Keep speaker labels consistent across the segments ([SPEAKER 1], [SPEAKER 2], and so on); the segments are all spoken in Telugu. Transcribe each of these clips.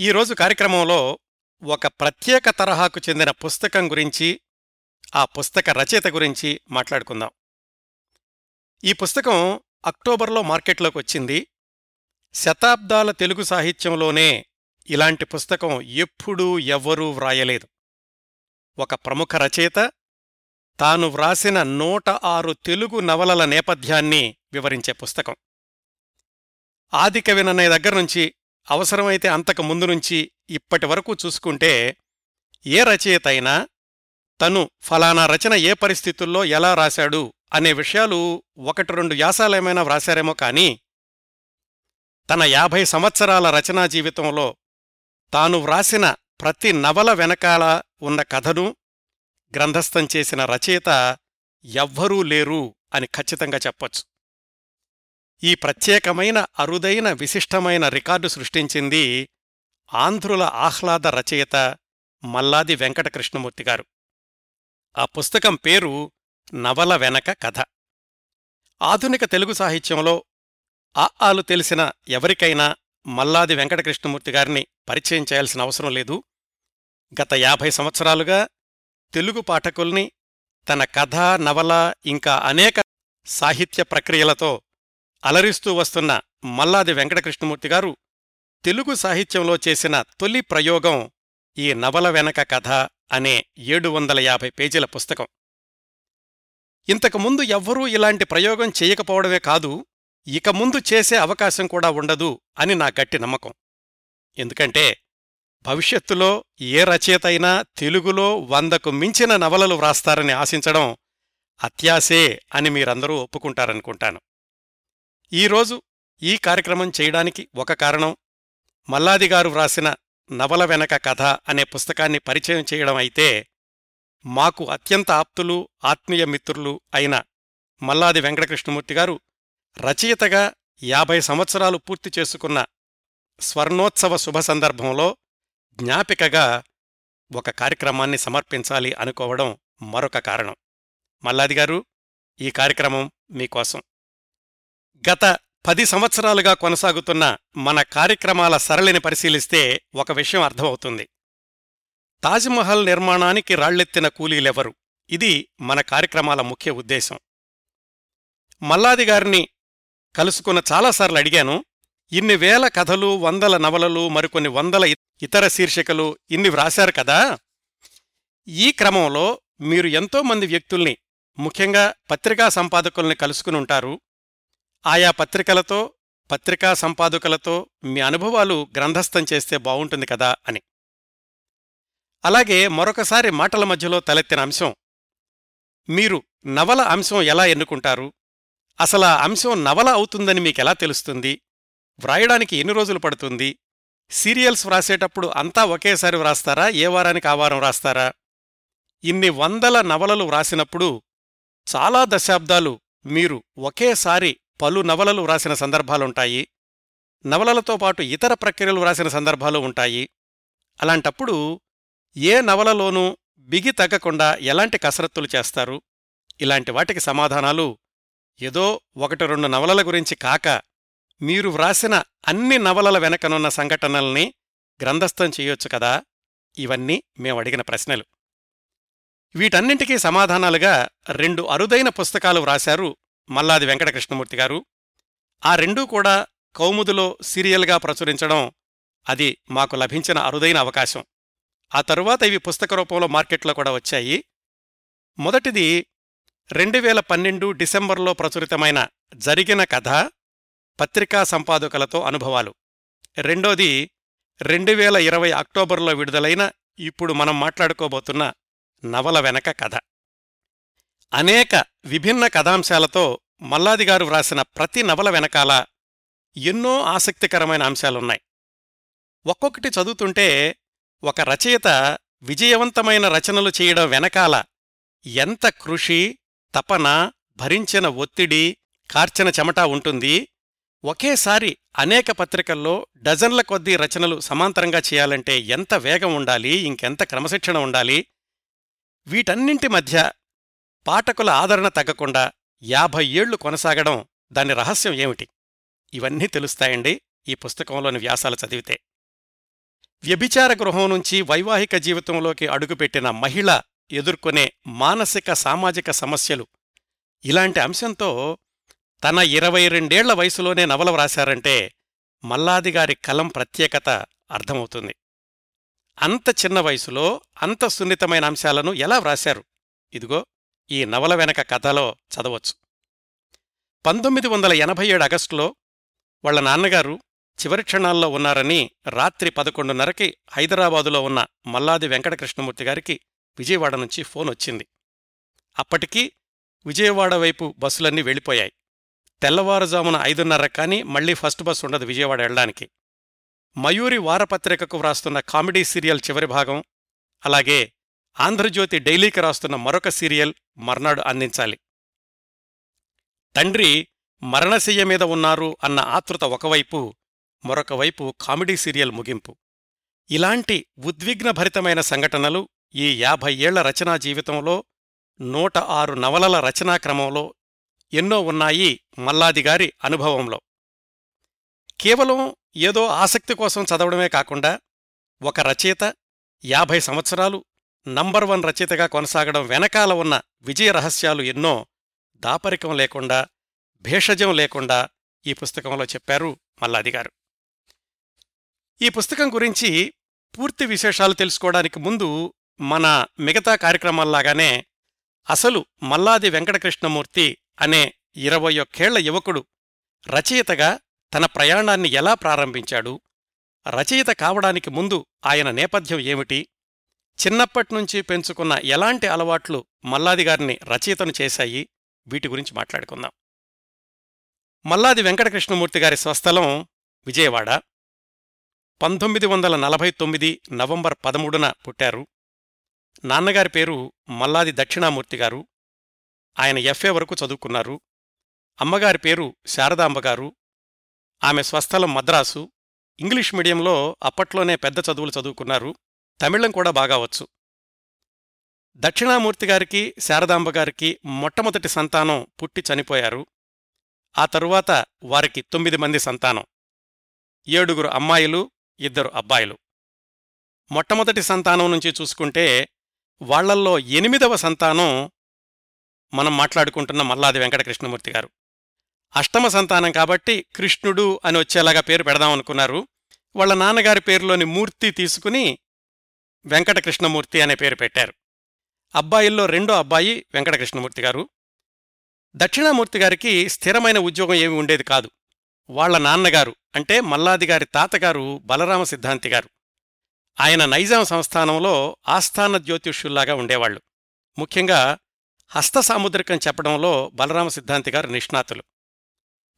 [SPEAKER 1] ఈరోజు కార్యక్రమంలో ఒక ప్రత్యేక తరహాకు చెందిన పుస్తకం గురించి ఆ పుస్తక రచయిత గురించి మాట్లాడుకుందాం. ఈ పుస్తకం అక్టోబర్లో మార్కెట్లోకి వచ్చింది. శతాబ్దాల తెలుగు సాహిత్యంలోనే ఇలాంటి పుస్తకం ఎప్పుడూ ఎవ్వరూ వ్రాయలేదు. ఒక ప్రముఖ రచయిత తాను వ్రాసిన నూట ఆరు తెలుగు నవలల నేపథ్యాన్ని వివరించే పుస్తకం. ఆదికవిననే దగ్గర్నుంచి అవసరమైతే అంతకు ముందు నుంచి ఇప్పటి వరకు చూసుకుంటే ఏ రచయిత అయినా తను ఫలానా రచన ఏ పరిస్థితుల్లో ఎలా రాశాడు అనే విషయాలు ఒకటి రెండు వ్యాసాలేమైనా వ్రాశారేమో కాని తన యాభై సంవత్సరాల రచనా జీవితంలో తాను వ్రాసిన ప్రతి నవల వెనకాల ఉన్న కథను గ్రంథస్థం చేసిన రచయిత ఎవ్వరూ లేరు అని ఖచ్చితంగా చెప్పొచ్చు. ఈ ప్రత్యేకమైన అరుదైన విశిష్టమైన రికార్డు సృష్టించింది ఆంధ్రుల ఆహ్లాద రచయిత మల్లాది వెంకటకృష్ణమూర్తి గారు. ఆ పుస్తకం పేరు నవల వెనక కథ. ఆధునిక తెలుగు సాహిత్యంలో ఆ ఆలు తెలిసిన ఎవరికైనా మల్లాది వెంకటకృష్ణమూర్తి గారిని పరిచయం చేయాల్సిన అవసరం లేదు. గత యాభై సంవత్సరాలుగా తెలుగు పాఠకుల్ని తన కథ నవల ఇంకా అనేక సాహిత్య ప్రక్రియలతో అలరిస్తూ వస్తున్న మల్లాది వెంకటకృష్ణమూర్తి గారు తెలుగు సాహిత్యంలో చేసిన తొలి ప్రయోగం ఈ నవల వెనక కథ అనే ఏడు వందల యాభై పేజీల పుస్తకం. ఇంతకుముందు ఎవ్వరూ ఇలాంటి ప్రయోగం చేయకపోవడమే కాదు ఇక ముందు చేసే అవకాశం కూడా ఉండదు అని నా గట్టి నమ్మకం. ఎందుకంటే భవిష్యత్తులో ఏ రచయిత అయినా తెలుగులో వందకు మించిన నవలలు వ్రాస్తారని ఆశించడం అత్యాసే అని మీరందరూ ఒప్పుకుంటారనుకుంటాను. ఈరోజు ఈ కార్యక్రమం చేయడానికి ఒక కారణం మల్లాదిగారు వ్రాసిన నవల వెనక కథ అనే పుస్తకాన్ని పరిచయం చేయడం అయితే మాకు అత్యంత ఆప్తులు ఆత్మీయ మిత్రులు అయిన మల్లాది వెంకటకృష్ణమూర్తి గారు రచయితగా యాభై సంవత్సరాలు పూర్తి చేసుకున్న స్వర్ణోత్సవ శుభ సందర్భంలో జ్ఞాపికగా ఒక కార్యక్రమాన్ని సమర్పించాలి అనుకోవడం మరొక కారణం. మల్లాదిగారు ఈ కార్యక్రమం మీకోసం. గత పది సంవత్సరాలుగా కొనసాగుతున్న మన కార్యక్రమాల సరళిని పరిశీలిస్తే ఒక విషయం అర్థమవుతుంది. తాజ్మహల్ నిర్మాణానికి రాళ్ళెత్తిన కూలీలెవరు? ఇది మన కార్యక్రమాల ముఖ్య ఉద్దేశం. మల్లాది గారిని కలుసుకున్న చాలాసార్లు అడిగాను ఇన్ని వేల కథలు వందల నవలలు మరికొన్ని వందల ఇతర శీర్షికలు ఇన్ని వ్రాశారు కదా? ఈ క్రమంలో మీరు ఎంతోమంది వ్యక్తుల్ని ముఖ్యంగా పత్రికా సంపాదకుల్ని కలుసుకుని ఉంటారు ఆయా పత్రికలతో పత్రికా సంపాదకులతో మీ అనుభవాలు గ్రంథస్థం చేస్తే బావుంటుంది కదా అని. అలాగే మరొకసారి మాటల మధ్యలో తలెత్తిన అంశం మీరు నవల అంశం ఎలా ఎన్నుకుంటారు? అసలా అంశం నవల అవుతుందని మీకెలా తెలుస్తుంది? వ్రాయడానికి ఎన్ని రోజులు పడుతుంది? సీరియల్స్ వ్రాసేటప్పుడు అంతా ఒకేసారి వ్రాస్తారా? ఏ వారానికి ఆ వారం వ్రాస్తారా? ఇన్ని వందల నవలలు వ్రాసినప్పుడు చాలా దశాబ్దాలు మీరు ఒకేసారి పలు నవలలు వ్రాసిన సందర్భాలుంటాయి. నవలలతో పాటు ఇతర ప్రక్రియలు వ్రాసిన సందర్భాలు ఉంటాయి. అలాంటప్పుడు ఏ నవలలోనూ బిగి తగ్గకుండా ఎలాంటి కసరత్తులు చేస్తారు? ఇలాంటి వాటికి సమాధానాలు ఏదో ఒకటి రెండు నవలల గురించి కాక మీరు వ్రాసిన అన్ని నవలల వెనకనున్న సంఘటనల్ని గ్రంథస్థం చేయొచ్చు కదా? ఇవన్నీ మేమడిగిన ప్రశ్నలు. వీటన్నింటికీ సమాధానాలుగా రెండు అరుదైన పుస్తకాలు వ్రాశారు మల్లాది వెంకటకృష్ణమూర్తి గారు. ఆ రెండూ కూడా కౌముదులో సీరియల్గా ప్రచురించడం అది మాకు లభించిన అరుదైన అవకాశం. ఆ తరువాత ఇవి పుస్తక రూపంలో మార్కెట్లో కూడా వచ్చాయి. మొదటిది రెండు వేల పన్నెండు డిసెంబర్లో ప్రచురితమైన జరిగిన కథ పత్రికా సంపాదకులతో అనుభవాలు. రెండోది రెండు వేల ఇరవై అక్టోబర్లో విడుదలైన ఇప్పుడు మనం మాట్లాడుకోబోతున్న నవల వెనక కథ. అనేక విభిన్న కథాంశాలతో మల్లాదిగారు వ్రాసిన ప్రతి నవల వెనకాల ఎన్నో ఆసక్తికరమైన అంశాలున్నాయి. ఒక్కొక్కటి చదువుతుంటే ఒక రచయిత విజయవంతమైన రచనలు చేయడం వెనకాల ఎంత కృషి తపన భరించిన ఒత్తిడి కార్చిన చెమట ఉంటుంది. ఒకేసారి అనేక పత్రికల్లో డజన్ల కొద్దీ రచనలు సమాంతరంగా చేయాలంటే ఎంత వేగం ఉండాలి ఇంకెంత క్రమశిక్షణ ఉండాలి? వీటన్నింటి మధ్య పాఠకుల ఆదరణ తగ్గకుండా యాభై ఏళ్ళు కొనసాగడం దాని రహస్యం ఏమిటి? ఇవన్నీ తెలుస్తాయండి ఈ పుస్తకంలోని వ్యాసాలు చదివితే. వ్యభిచార గృహం నుంచి వైవాహిక జీవితంలోకి అడుగుపెట్టిన మహిళ ఎదుర్కొనే మానసిక సామాజిక సమస్యలు. ఇలాంటి అంశంతో తన ఇరవై రెండేళ్ళ వయసులోనే నవల వ్రాశారంటే మల్లాదిగారి కలం ప్రత్యేకత అర్థమవుతుంది. అంత చిన్న వయసులో అంత సున్నితమైన అంశాలను ఎలా వ్రాశారు? ఇదిగో ఈ నవల వెనక కథలో చదవచ్చు. పంతొమ్మిది వందల ఎనభై ఏడు ఆగస్టులో వాళ్ళ నాన్నగారు చివరి క్షణాల్లో ఉన్నారని రాత్రి పదకొండున్నరకి హైదరాబాదులో ఉన్న మల్లాది వెంకటకృష్ణమూర్తి గారికి విజయవాడ నుంచి ఫోన్ వచ్చింది. అప్పటికీ విజయవాడ వైపు బస్సులన్నీ వెళ్ళిపోయాయి. తెల్లవారుజామున ఐదున్నర కానీ మళ్ళీ ఫస్ట్ బస్ ఉండదు విజయవాడ వెళ్ళడానికి. మయూరి వారపత్రికకు వ్రాస్తున్న కామెడీ సీరియల్ చివరి భాగం అలాగే ఆంధ్రజ్యోతి డైలీకి రాస్తున్న మరొక సీరియల్ మర్నాడు అందించాలి. తండ్రి మరణశయ్య మీద ఉన్నారు అన్న ఆతృత ఒకవైపు మరొకవైపు కామెడీ సీరియల్ ముగింపు. ఇలాంటి ఉద్విగ్నభరితమైన సంఘటనలు ఈ యాభై ఏళ్ళ రచనా జీవితంలో నూట ఆరు నవలల రచనా క్రమంలో ఎన్నో ఉన్నాయి మల్లాదిగారి అనుభవంలో. కేవలం ఏదో ఆసక్తి కోసం చదవడమే కాకుండా ఒక రచయిత యాభై సంవత్సరాలు నంబర్ వన్ రచయితగా కొనసాగడం వెనకాల ఉన్న విజయ రహస్యాలు ఎన్నో దాపరికం లేకుండా భేషజం లేకుండా ఈ పుస్తకంలో చెప్పారు మల్లాదిగారు ఈ పుస్తకం గురించి పూర్తి విశేషాలు తెలుసుకోవడానికి ముందు మన మిగతా కార్యక్రమాల్లాగానే అసలు మల్లాది వెంకటకృష్ణమూర్తి అనే ఇరవై ఒక్కేళ్ళ యువకుడు రచయితగా తన ప్రయాణాన్ని ఎలా ప్రారంభించాడు రచయిత కావడానికి ముందు ఆయన నేపథ్యం ఏమిటి చిన్నప్పట్నుంచి పెంచుకున్న ఎలాంటి అలవాట్లు మల్లాదిగారిని రచయితను చేశాయి? వీటి గురించి మాట్లాడుకుందాం. మల్లాది వెంకటకృష్ణమూర్తి గారి స్వస్థలం విజయవాడ. పంతొమ్మిది వందల నలభై తొమ్మిది నవంబర్ పదమూడున పుట్టారు. నాన్నగారి పేరు మల్లాది దక్షిణామూర్తి గారు. ఆయన ఎఫ్ఏ వరకు చదువుకున్నారు. అమ్మగారి పేరు శారదాంబగారు ఆమె స్వస్థలం మద్రాసు. ఇంగ్లీష్ మీడియంలో అప్పట్లోనే పెద్ద చదువులు చదువుకున్నారు. తమిళం కూడా బాగా వచ్చు దక్షిణామూర్తి గారికి శారదాంబగారికి మొట్టమొదటి సంతానం పుట్టి చనిపోయారు. ఆ తరువాత వారికి తొమ్మిది మంది సంతానం. ఏడుగురు అమ్మాయిలు ఇద్దరు అబ్బాయిలు. మొట్టమొదటి సంతానం నుంచి చూసుకుంటే వాళ్ళల్లో ఎనిమిదవ సంతానం మనం మాట్లాడుకుంటున్న మల్లాది వెంకటకృష్ణమూర్తి గారు. అష్టమ సంతానం కాబట్టి కృష్ణుడు అని వచ్చేలాగా పేరు పెడదామనుకున్నారు. వాళ్ళ నాన్నగారి పేరులోని మూర్తి తీసుకుని వెంకటకృష్ణమూర్తి అనే పేరు పెట్టారు. అబ్బాయిల్లో రెండో అబ్బాయి వెంకటకృష్ణమూర్తి గారు. దక్షిణామూర్తి గారికి స్థిరమైన ఉద్యోగం ఏమి ఉండేది కాదు. వాళ్ళ నాన్నగారు అంటే మల్లాది గారి తాతగారు బలరామ సిద్ధాంతి గారు. ఆయన నైజాం సంస్థానంలో ఆస్థాన జ్యోతిష్యుల్లాగా ఉండేవాళ్ళు ముఖ్యంగా హస్త సాముద్రికం చెప్పడంలో బలరామ సిద్ధాంతి గారు నిష్ణాతులు.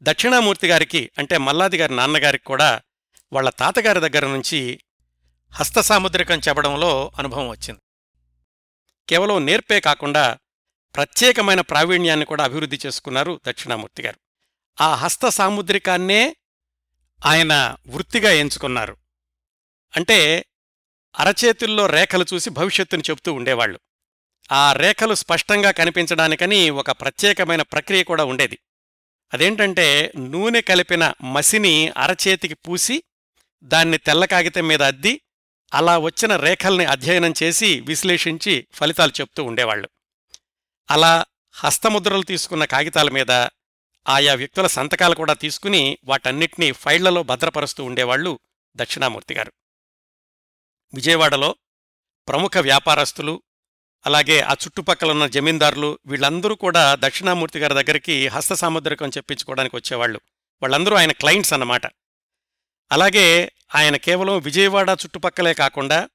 [SPEAKER 1] దక్షిణామూర్తి గారికి అంటే మల్లాది గారి నాన్నగారికి కూడా వాళ్ళ తాతగారి దగ్గర నుంచి హస్తసాముద్రికం చెప్పడంలో అనుభవం వచ్చింది. కేవలం నేర్పే కాకుండా ప్రత్యేకమైన ప్రావీణ్యాన్ని కూడా అభివృద్ధి చేసుకున్నారు దక్షిణామూర్తి గారు. ఆ హస్త సాముద్రికాన్నే ఆయన వృత్తిగా ఎంచుకున్నారు. అంటే అరచేతుల్లో రేఖలు చూసి భవిష్యత్తును చెబుతూ ఉండేవాళ్ళు ఆ రేఖలు స్పష్టంగా కనిపించడానికని ఒక ప్రత్యేకమైన ప్రక్రియ కూడా ఉండేది. అదేంటంటే నూనె కలిపిన మసిని అరచేతికి పూసి దాన్ని తెల్ల కాగితం మీద అద్ది అలా వచ్చిన రేఖల్ని అధ్యయనం చేసి విశ్లేషించి ఫలితాలు చెప్తూ ఉండేవాళ్ళు అలా హస్తముద్రలు తీసుకున్న కాగితాల మీద ఆయా వ్యక్తుల సంతకాలు కూడా తీసుకుని వాటన్నిటినీ ఫైళ్ళలో భద్రపరుస్తూ ఉండేవాళ్ళు దక్షిణామూర్తి గారు. విజయవాడలో ప్రముఖ వ్యాపారస్తులు అలాగే ఆ చుట్టుపక్కల ఉన్న జమీందారులు వీళ్ళందరూ కూడా దక్షిణామూర్తి గారి దగ్గరికి హస్త సాముద్రికం చెప్పించుకోవడానికి వచ్చేవాళ్ళు వాళ్ళందరూ ఆయన క్లయింట్స్ అన్నమాట. అలాగే ఆయన కేవలం విజయవాడ చుట్టుపక్కలే కాకుండా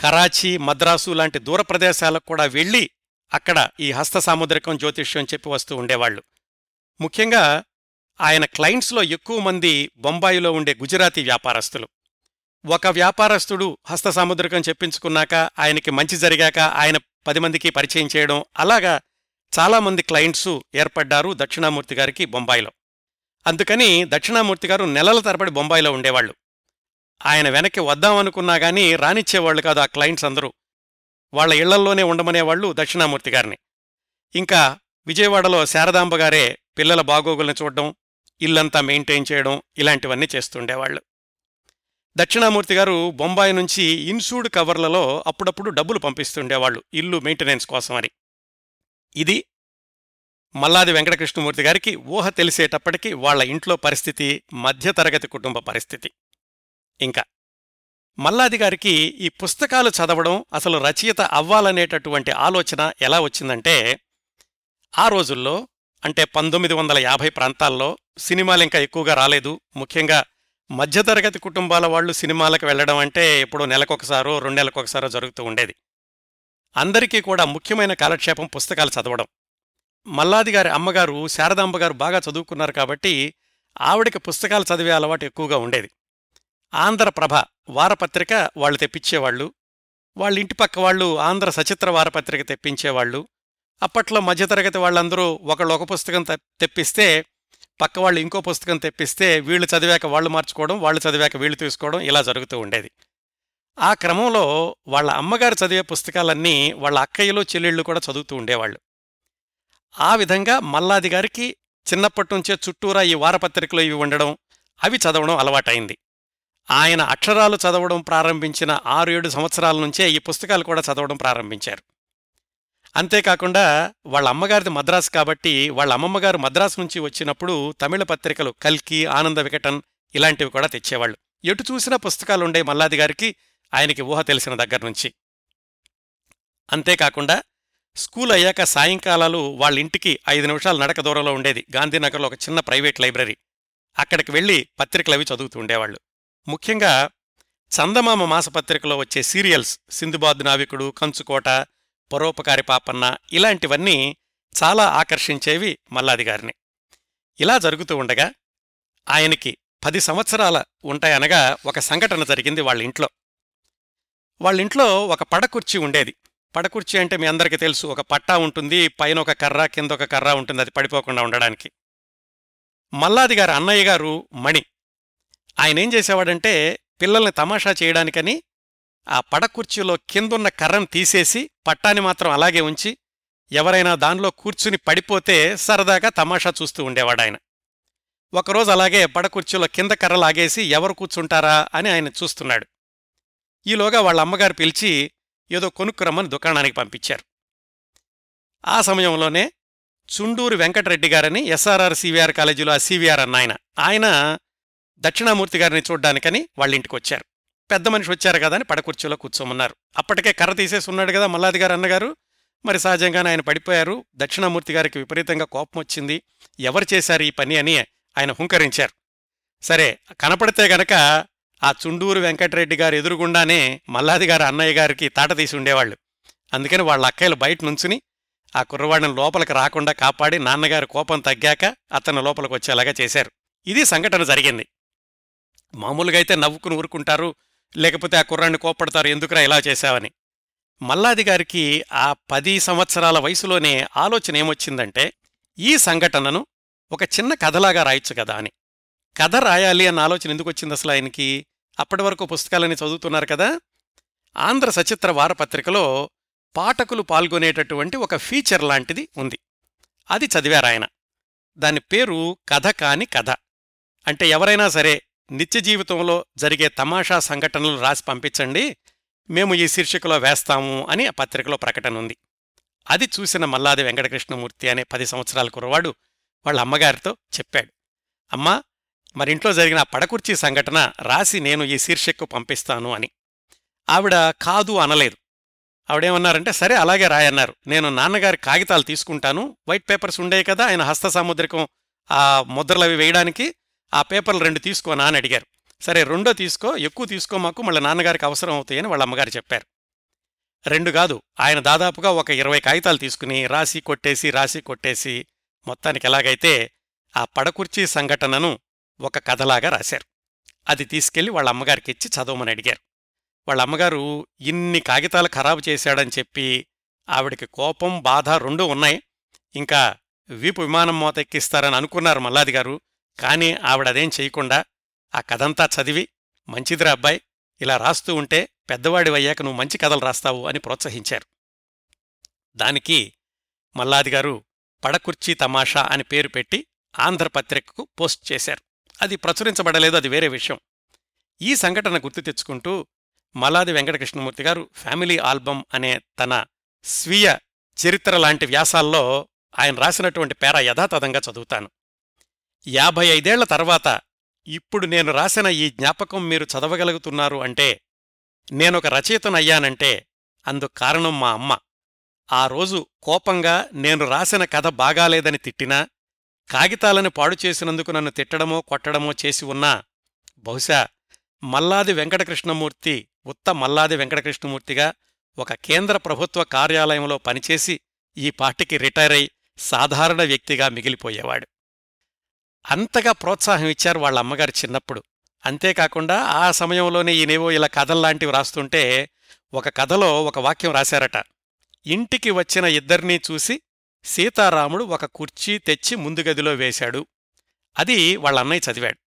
[SPEAKER 1] కరాచీ మద్రాసు లాంటి దూర ప్రదేశాలకు కూడా వెళ్ళి అక్కడ ఈ హస్త సాముద్రికం జ్యోతిష్యం చెప్పి వస్తూ ఉండేవాళ్ళు ముఖ్యంగా ఆయన క్లయింట్స్లో ఎక్కువ మంది బొంబాయిలో ఉండే గుజరాతీ వ్యాపారస్తులు. ఒక వ్యాపారస్తుడు హస్త సాముద్రికం చెప్పించుకున్నాక ఆయనకి మంచి జరిగాక ఆయన పది మందికి పరిచయం చేయడం అలాగా చాలామంది క్లయింట్సు ఏర్పడ్డారు దక్షిణామూర్తి గారికి బొంబాయిలో. అందుకని దక్షిణామూర్తి గారు నెలల తరబడి బొంబాయిలో ఉండేవాళ్ళు ఆయన వెనక్కి వద్దామనుకున్నా గానీ రానిచ్చేవాళ్ళు కాదు ఆ క్లయింట్స్ అందరూ. వాళ్ళ ఇళ్ళల్లోనే ఉండమనేవాళ్ళు దక్షిణామూర్తి గారిని. ఇంకా విజయవాడలో శారదాంబ గారే పిల్లల బాగోగులను చూడడం ఇల్లంతా మెయింటైన్ చేయడం ఇలాంటివన్నీ చేస్తుండేవాళ్ళు దక్షిణామూర్తి గారు బొంబాయి నుంచి ఇన్సూడ్ కవర్లలో అప్పుడప్పుడు డబ్బులు పంపిస్తుండేవాళ్ళు ఇల్లు మెయింటెనెన్స్ కోసమని. ఇది మల్లాది వెంకటకృష్ణమూర్తి గారికి ఊహ తెలిసేటప్పటికి వాళ్ళ ఇంట్లో పరిస్థితి మధ్యతరగతి కుటుంబ పరిస్థితి. ఇంకా మల్లాది గారికి ఈ పుస్తకాలు చదవడం అసలు రచయిత అవ్వాలనేటటువంటి ఆలోచన ఎలా వచ్చిందంటే ఆ రోజుల్లో అంటే పంతొమ్మిది వందల యాభై ప్రాంతాల్లో సినిమాలు ఇంకా ఎక్కువగా రాలేదు. ముఖ్యంగా మధ్యతరగతి కుటుంబాల వాళ్ళు సినిమాలకు వెళ్ళడం అంటే ఎప్పుడో నెలకొకసారో రెండు నెలకొకసారో జరుగుతూ ఉండేది. అందరికీ కూడా ముఖ్యమైన కాలక్షేపం పుస్తకాలు చదవడం. మల్లాది గారి అమ్మగారు శారదాంబ గారు బాగా చదువుకున్నారు కాబట్టి ఆవిడకి పుస్తకాలు చదివే అలవాటు ఎక్కువగా ఉండేది. ఆంధ్రప్రభ వారపత్రిక వాళ్ళు తెప్పించేవాళ్ళు వాళ్ళ ఇంటి పక్క వాళ్ళు ఆంధ్ర సచిత్ర వారపత్రిక తెప్పించేవాళ్ళు అప్పట్లో మధ్యతరగతి వాళ్ళందరూ ఒకళ్ళు ఒక పుస్తకం తెప్పిస్తే పక్క వాళ్ళు ఇంకో పుస్తకం తెప్పిస్తే వీళ్ళు చదివాక వాళ్ళు మార్చుకోవడం వాళ్ళు చదివాక వీళ్ళు తీసుకోవడం ఇలా జరుగుతూ ఉండేది. ఆ క్రమంలో వాళ్ళ అమ్మగారు చదివే పుస్తకాలన్నీ వాళ్ళ అక్కయ్యలు చెల్లెళ్ళు కూడా చదువుతూ ఉండేవాళ్ళు. ఆ విధంగా మల్లాది గారికి చిన్నప్పటి నుంచే చుట్టూరా ఈ వారపత్రికలు ఇవి ఉండడం అవి చదవడం అలవాటైంది. ఆయన అక్షరాలు చదవడం ప్రారంభించిన ఆరు ఏడు సంవత్సరాల నుంచే ఈ పుస్తకాలు కూడా చదవడం ప్రారంభించారు. అంతేకాకుండా వాళ్ళ అమ్మగారిది మద్రాసు కాబట్టి వాళ్ళ అమ్మమ్మగారు మద్రాసు నుంచి వచ్చినప్పుడు తమిళ పత్రికలు కల్కి ఆనంద వికటన్ ఇలాంటివి కూడా తెచ్చేవాళ్ళు. ఎటు చూసినా పుస్తకాలుండే మల్లాది గారికి ఆయనకి ఊహ తెలిసిన దగ్గర నుంచి. అంతేకాకుండా స్కూల్ అయ్యాక సాయంకాలాలు వాళ్ళ ఇంటికి ఐదు నిమిషాలు నడక దూరంలో ఉండేది. గాంధీనగర్లో ఒక చిన్న ప్రైవేట్ లైబ్రరీ. అక్కడికి వెళ్ళి పత్రికలు అవి చదువుతూ ఉండేవాళ్ళు. ముఖ్యంగా చందమామ మాసపత్రికలో వచ్చే సీరియల్స్ సింధుబాద్ నావికుడు కంచుకోట పరోపకారి పాపన్న ఇలాంటివన్నీ చాలా ఆకర్షించేవి మల్లాది గారిని. ఇలా జరుగుతూ ఉండగా ఆయనకి పది సంవత్సరాల ఉంటాయనగా ఒక సంఘటన జరిగింది వాళ్ళ ఇంట్లో వాళ్ళింట్లో ఒక పడకుర్చీ ఉండేది. పడకుర్చీ అంటే మీ అందరికీ తెలుసు ఒక పట్టా ఉంటుంది పైన ఒక కర్ర కింద ఒక కర్ర ఉంటుంది అది పడిపోకుండా ఉండడానికి. మల్లాది గారు అన్నయ్య గారు మణి. ఆయన ఏం చేసేవాడంటే పిల్లల్ని తమాషా చేయడానికని ఆ పడకుర్చీలో కిందున్న కర్రను తీసేసి పట్టాని మాత్రం అలాగే ఉంచి ఎవరైనా దానిలో కూర్చుని పడిపోతే సరదాగా తమాషా చూస్తూ ఉండేవాడు ఆయన ఒకరోజు అలాగే పడకుర్చీలో కింద కర్ర లాగేసి ఎవరు కూర్చుంటారా అని ఆయన చూస్తున్నాడు. ఈలోగా వాళ్ళ అమ్మగారు పిలిచి ఏదో కొనుక్కురమ్మని దుకాణానికి పంపించారు. ఆ సమయంలోనే చుండూరు వెంకటరెడ్డి గారని ఎస్ఆర్ఆర్ సివిఆర్ కాలేజీలో ఆ సివిఆర్ అన్న ఆయన ఆయన దక్షిణామూర్తి గారిని చూడ్డానికని వాళ్ళింటికి వచ్చారు పెద్ద మనిషి వచ్చారు కదా అని పడకుర్చీలో కూర్చోమన్నారు. అప్పటికే కర్ర తీసేసి ఉన్నాడు కదా మల్లాది గారు అన్నగారు. మరి సహజంగానే ఆయన పడిపోయారు. దక్షిణామూర్తి గారికి విపరీతంగా కోపం వచ్చింది. ఎవరు చేశారు ఈ పని అని ఆయన హుంకరించారు. సరే కనపడితే గనక ఆ చుండూరు వెంకటరెడ్డి గారు ఎదురుగుండానే మల్లాది గారు అన్నయ్య గారికి తాట తీసి ఉండేవాళ్ళు. అందుకని వాళ్ళ అక్కయ్యలు బయట నుంచుని ఆ కుర్రవాడిని లోపలికి రాకుండా కాపాడి నాన్నగారి కోపం తగ్గాక అతను లోపలికి వచ్చేలాగా చేశారు. ఇది సంఘటన జరిగింది. మామూలుగా అయితే నవ్వుకుని ఊరుకుంటారు లేకపోతే ఆ కుర్రాన్ని కోప్పడతారు ఎందుకురా ఇలా చేశావని? మల్లాది గారికి ఆ పది సంవత్సరాల వయసులోనే ఆలోచన ఏమొచ్చిందంటే ఈ సంఘటనను ఒక చిన్న కథలాగా రాయొచ్చు కదా అని. కథ రాయాలి అన్న ఆలోచన ఎందుకు వచ్చింది అసలు ఆయనకి? అప్పటి వరకు పుస్తకాలని చదువుతున్నారు కదా? ఆంధ్ర సచిత్ర వారపత్రికలో పాఠకులు పాల్గొనేటటువంటి ఒక ఫీచర్ లాంటిది ఉంది. అది చదివారాయన దాని పేరు కథ కాని కథ. అంటే ఎవరైనా సరే నిత్య జీవితంలో జరిగే తమాషా సంఘటనలు రాసి పంపించండి మేము ఈ శీర్షికలో వేస్తాము అని ఆ పత్రికలో ప్రకటన ఉంది. అది చూసిన మల్లాది వెంకటకృష్ణమూర్తి అనే పది సంవత్సరాల కుర్రవాడు వాళ్ళ అమ్మగారితో చెప్పాడు. అమ్మా మరింట్లో జరిగిన పడకుర్చీ సంఘటన రాసి నేను ఈ శీర్షికకు పంపిస్తాను అని. ఆవిడ కాదు అనలేదు. ఆవిడేమన్నారంటే సరే అలాగే రాయన్నారు నేను నాన్నగారి కాగితాలు తీసుకుంటాను. వైట్ పేపర్స్ ఉండేవి కదా ఆయన హస్త సాముద్రికం ఆ ముద్రలు అవి వేయడానికి ఆ పేపర్లు రెండు తీసుకోనా అని అడిగారు. సరే రెండో తీసుకో ఎక్కువ తీసుకో మాకు మళ్ళీ నాన్నగారికి అవసరం అవుతాయని వాళ్ళ అమ్మగారు చెప్పారు. రెండు కాదు ఆయన దాదాపుగా ఒక ఇరవై కాగితాలు తీసుకుని రాసి కొట్టేసి రాసి కొట్టేసి మొత్తానికి ఎలాగైతే ఆ పడకుర్చీ సంఘటనను ఒక కథలాగా రాశారు. అది తీసుకెళ్ళి వాళ్ళ అమ్మగారికి ఇచ్చి చదవమని అడిగారు. వాళ్ళ అమ్మగారు ఇన్ని కాగితాలు ఖరాబు చేశాడని చెప్పి ఆవిడికి కోపం బాధ రెండూ ఉన్నాయి. ఇంకా వీపు విమానం మోత ఎక్కిస్తారని అనుకున్నారు మల్లాది గారు కానీ ఆవిడ అదేం చేయకుండా ఆ కథంతా చదివి మంచిదిరా అబ్బాయి ఇలా రాస్తూ ఉంటే పెద్దవాడివయ్యాక నువ్వు మంచి కథలు రాస్తావు అని ప్రోత్సహించారు. దానికి మల్లాది గారు పడకుర్చీ తమాషా అని పేరు పెట్టి ఆంధ్రపత్రికకు పోస్ట్ చేశారు. అది ప్రచురించబడలేదు అది వేరే విషయం. ఈ సంఘటన గుర్తు తెచ్చుకుంటూ మలాది వెంకటకృష్ణమూర్తి గారు ఫ్యామిలీ ఆల్బమ్ అనే తన స్వీయ చరిత్ర లాంటి వ్యాసాల్లో ఆయన రాసినటువంటి పేర యథాతథంగా చదువుతాను. యాభై ఐదేళ్ళ తర్వాత ఇప్పుడు నేను రాసిన ఈ జ్ఞాపకం మీరు చదవగలుగుతున్నారు అంటే నేనొక రచయితనయ్యానంటే అందుకు కారణం మా అమ్మ. ఆ రోజు కోపంగా నేను రాసిన కథ బాగాలేదని తిట్టినా కాగితాలను పాడు చేసినందుకు నన్ను తిట్టడమో కొట్టడమో చేసి ఉన్నా బహుశా మల్లాది వెంకటకృష్ణమూర్తి ఉత్త మల్లాది వెంకటకృష్ణమూర్తిగా ఒక కేంద్ర ప్రభుత్వ కార్యాలయంలో పనిచేసి ఈ పార్టీకి రిటైర్ అయి సాధారణ వ్యక్తిగా మిగిలిపోయేవాడు. అంతగా ప్రోత్సాహం ఇచ్చారు వాళ్ళ అమ్మగారు చిన్నప్పుడు. అంతేకాకుండా ఆ సమయంలోనే ఈయనేవో ఇలా కథల్లాంటివి రాస్తుంటే ఒక కథలో ఒక వాక్యం రాశారట. ఇంటికి వచ్చిన ఇద్దరినీ చూసి సీతారాముడు ఒక కుర్చీ తెచ్చి ముందు గదిలో వేశాడు. అది వాళ్ళన్నయ్య చదివాడు.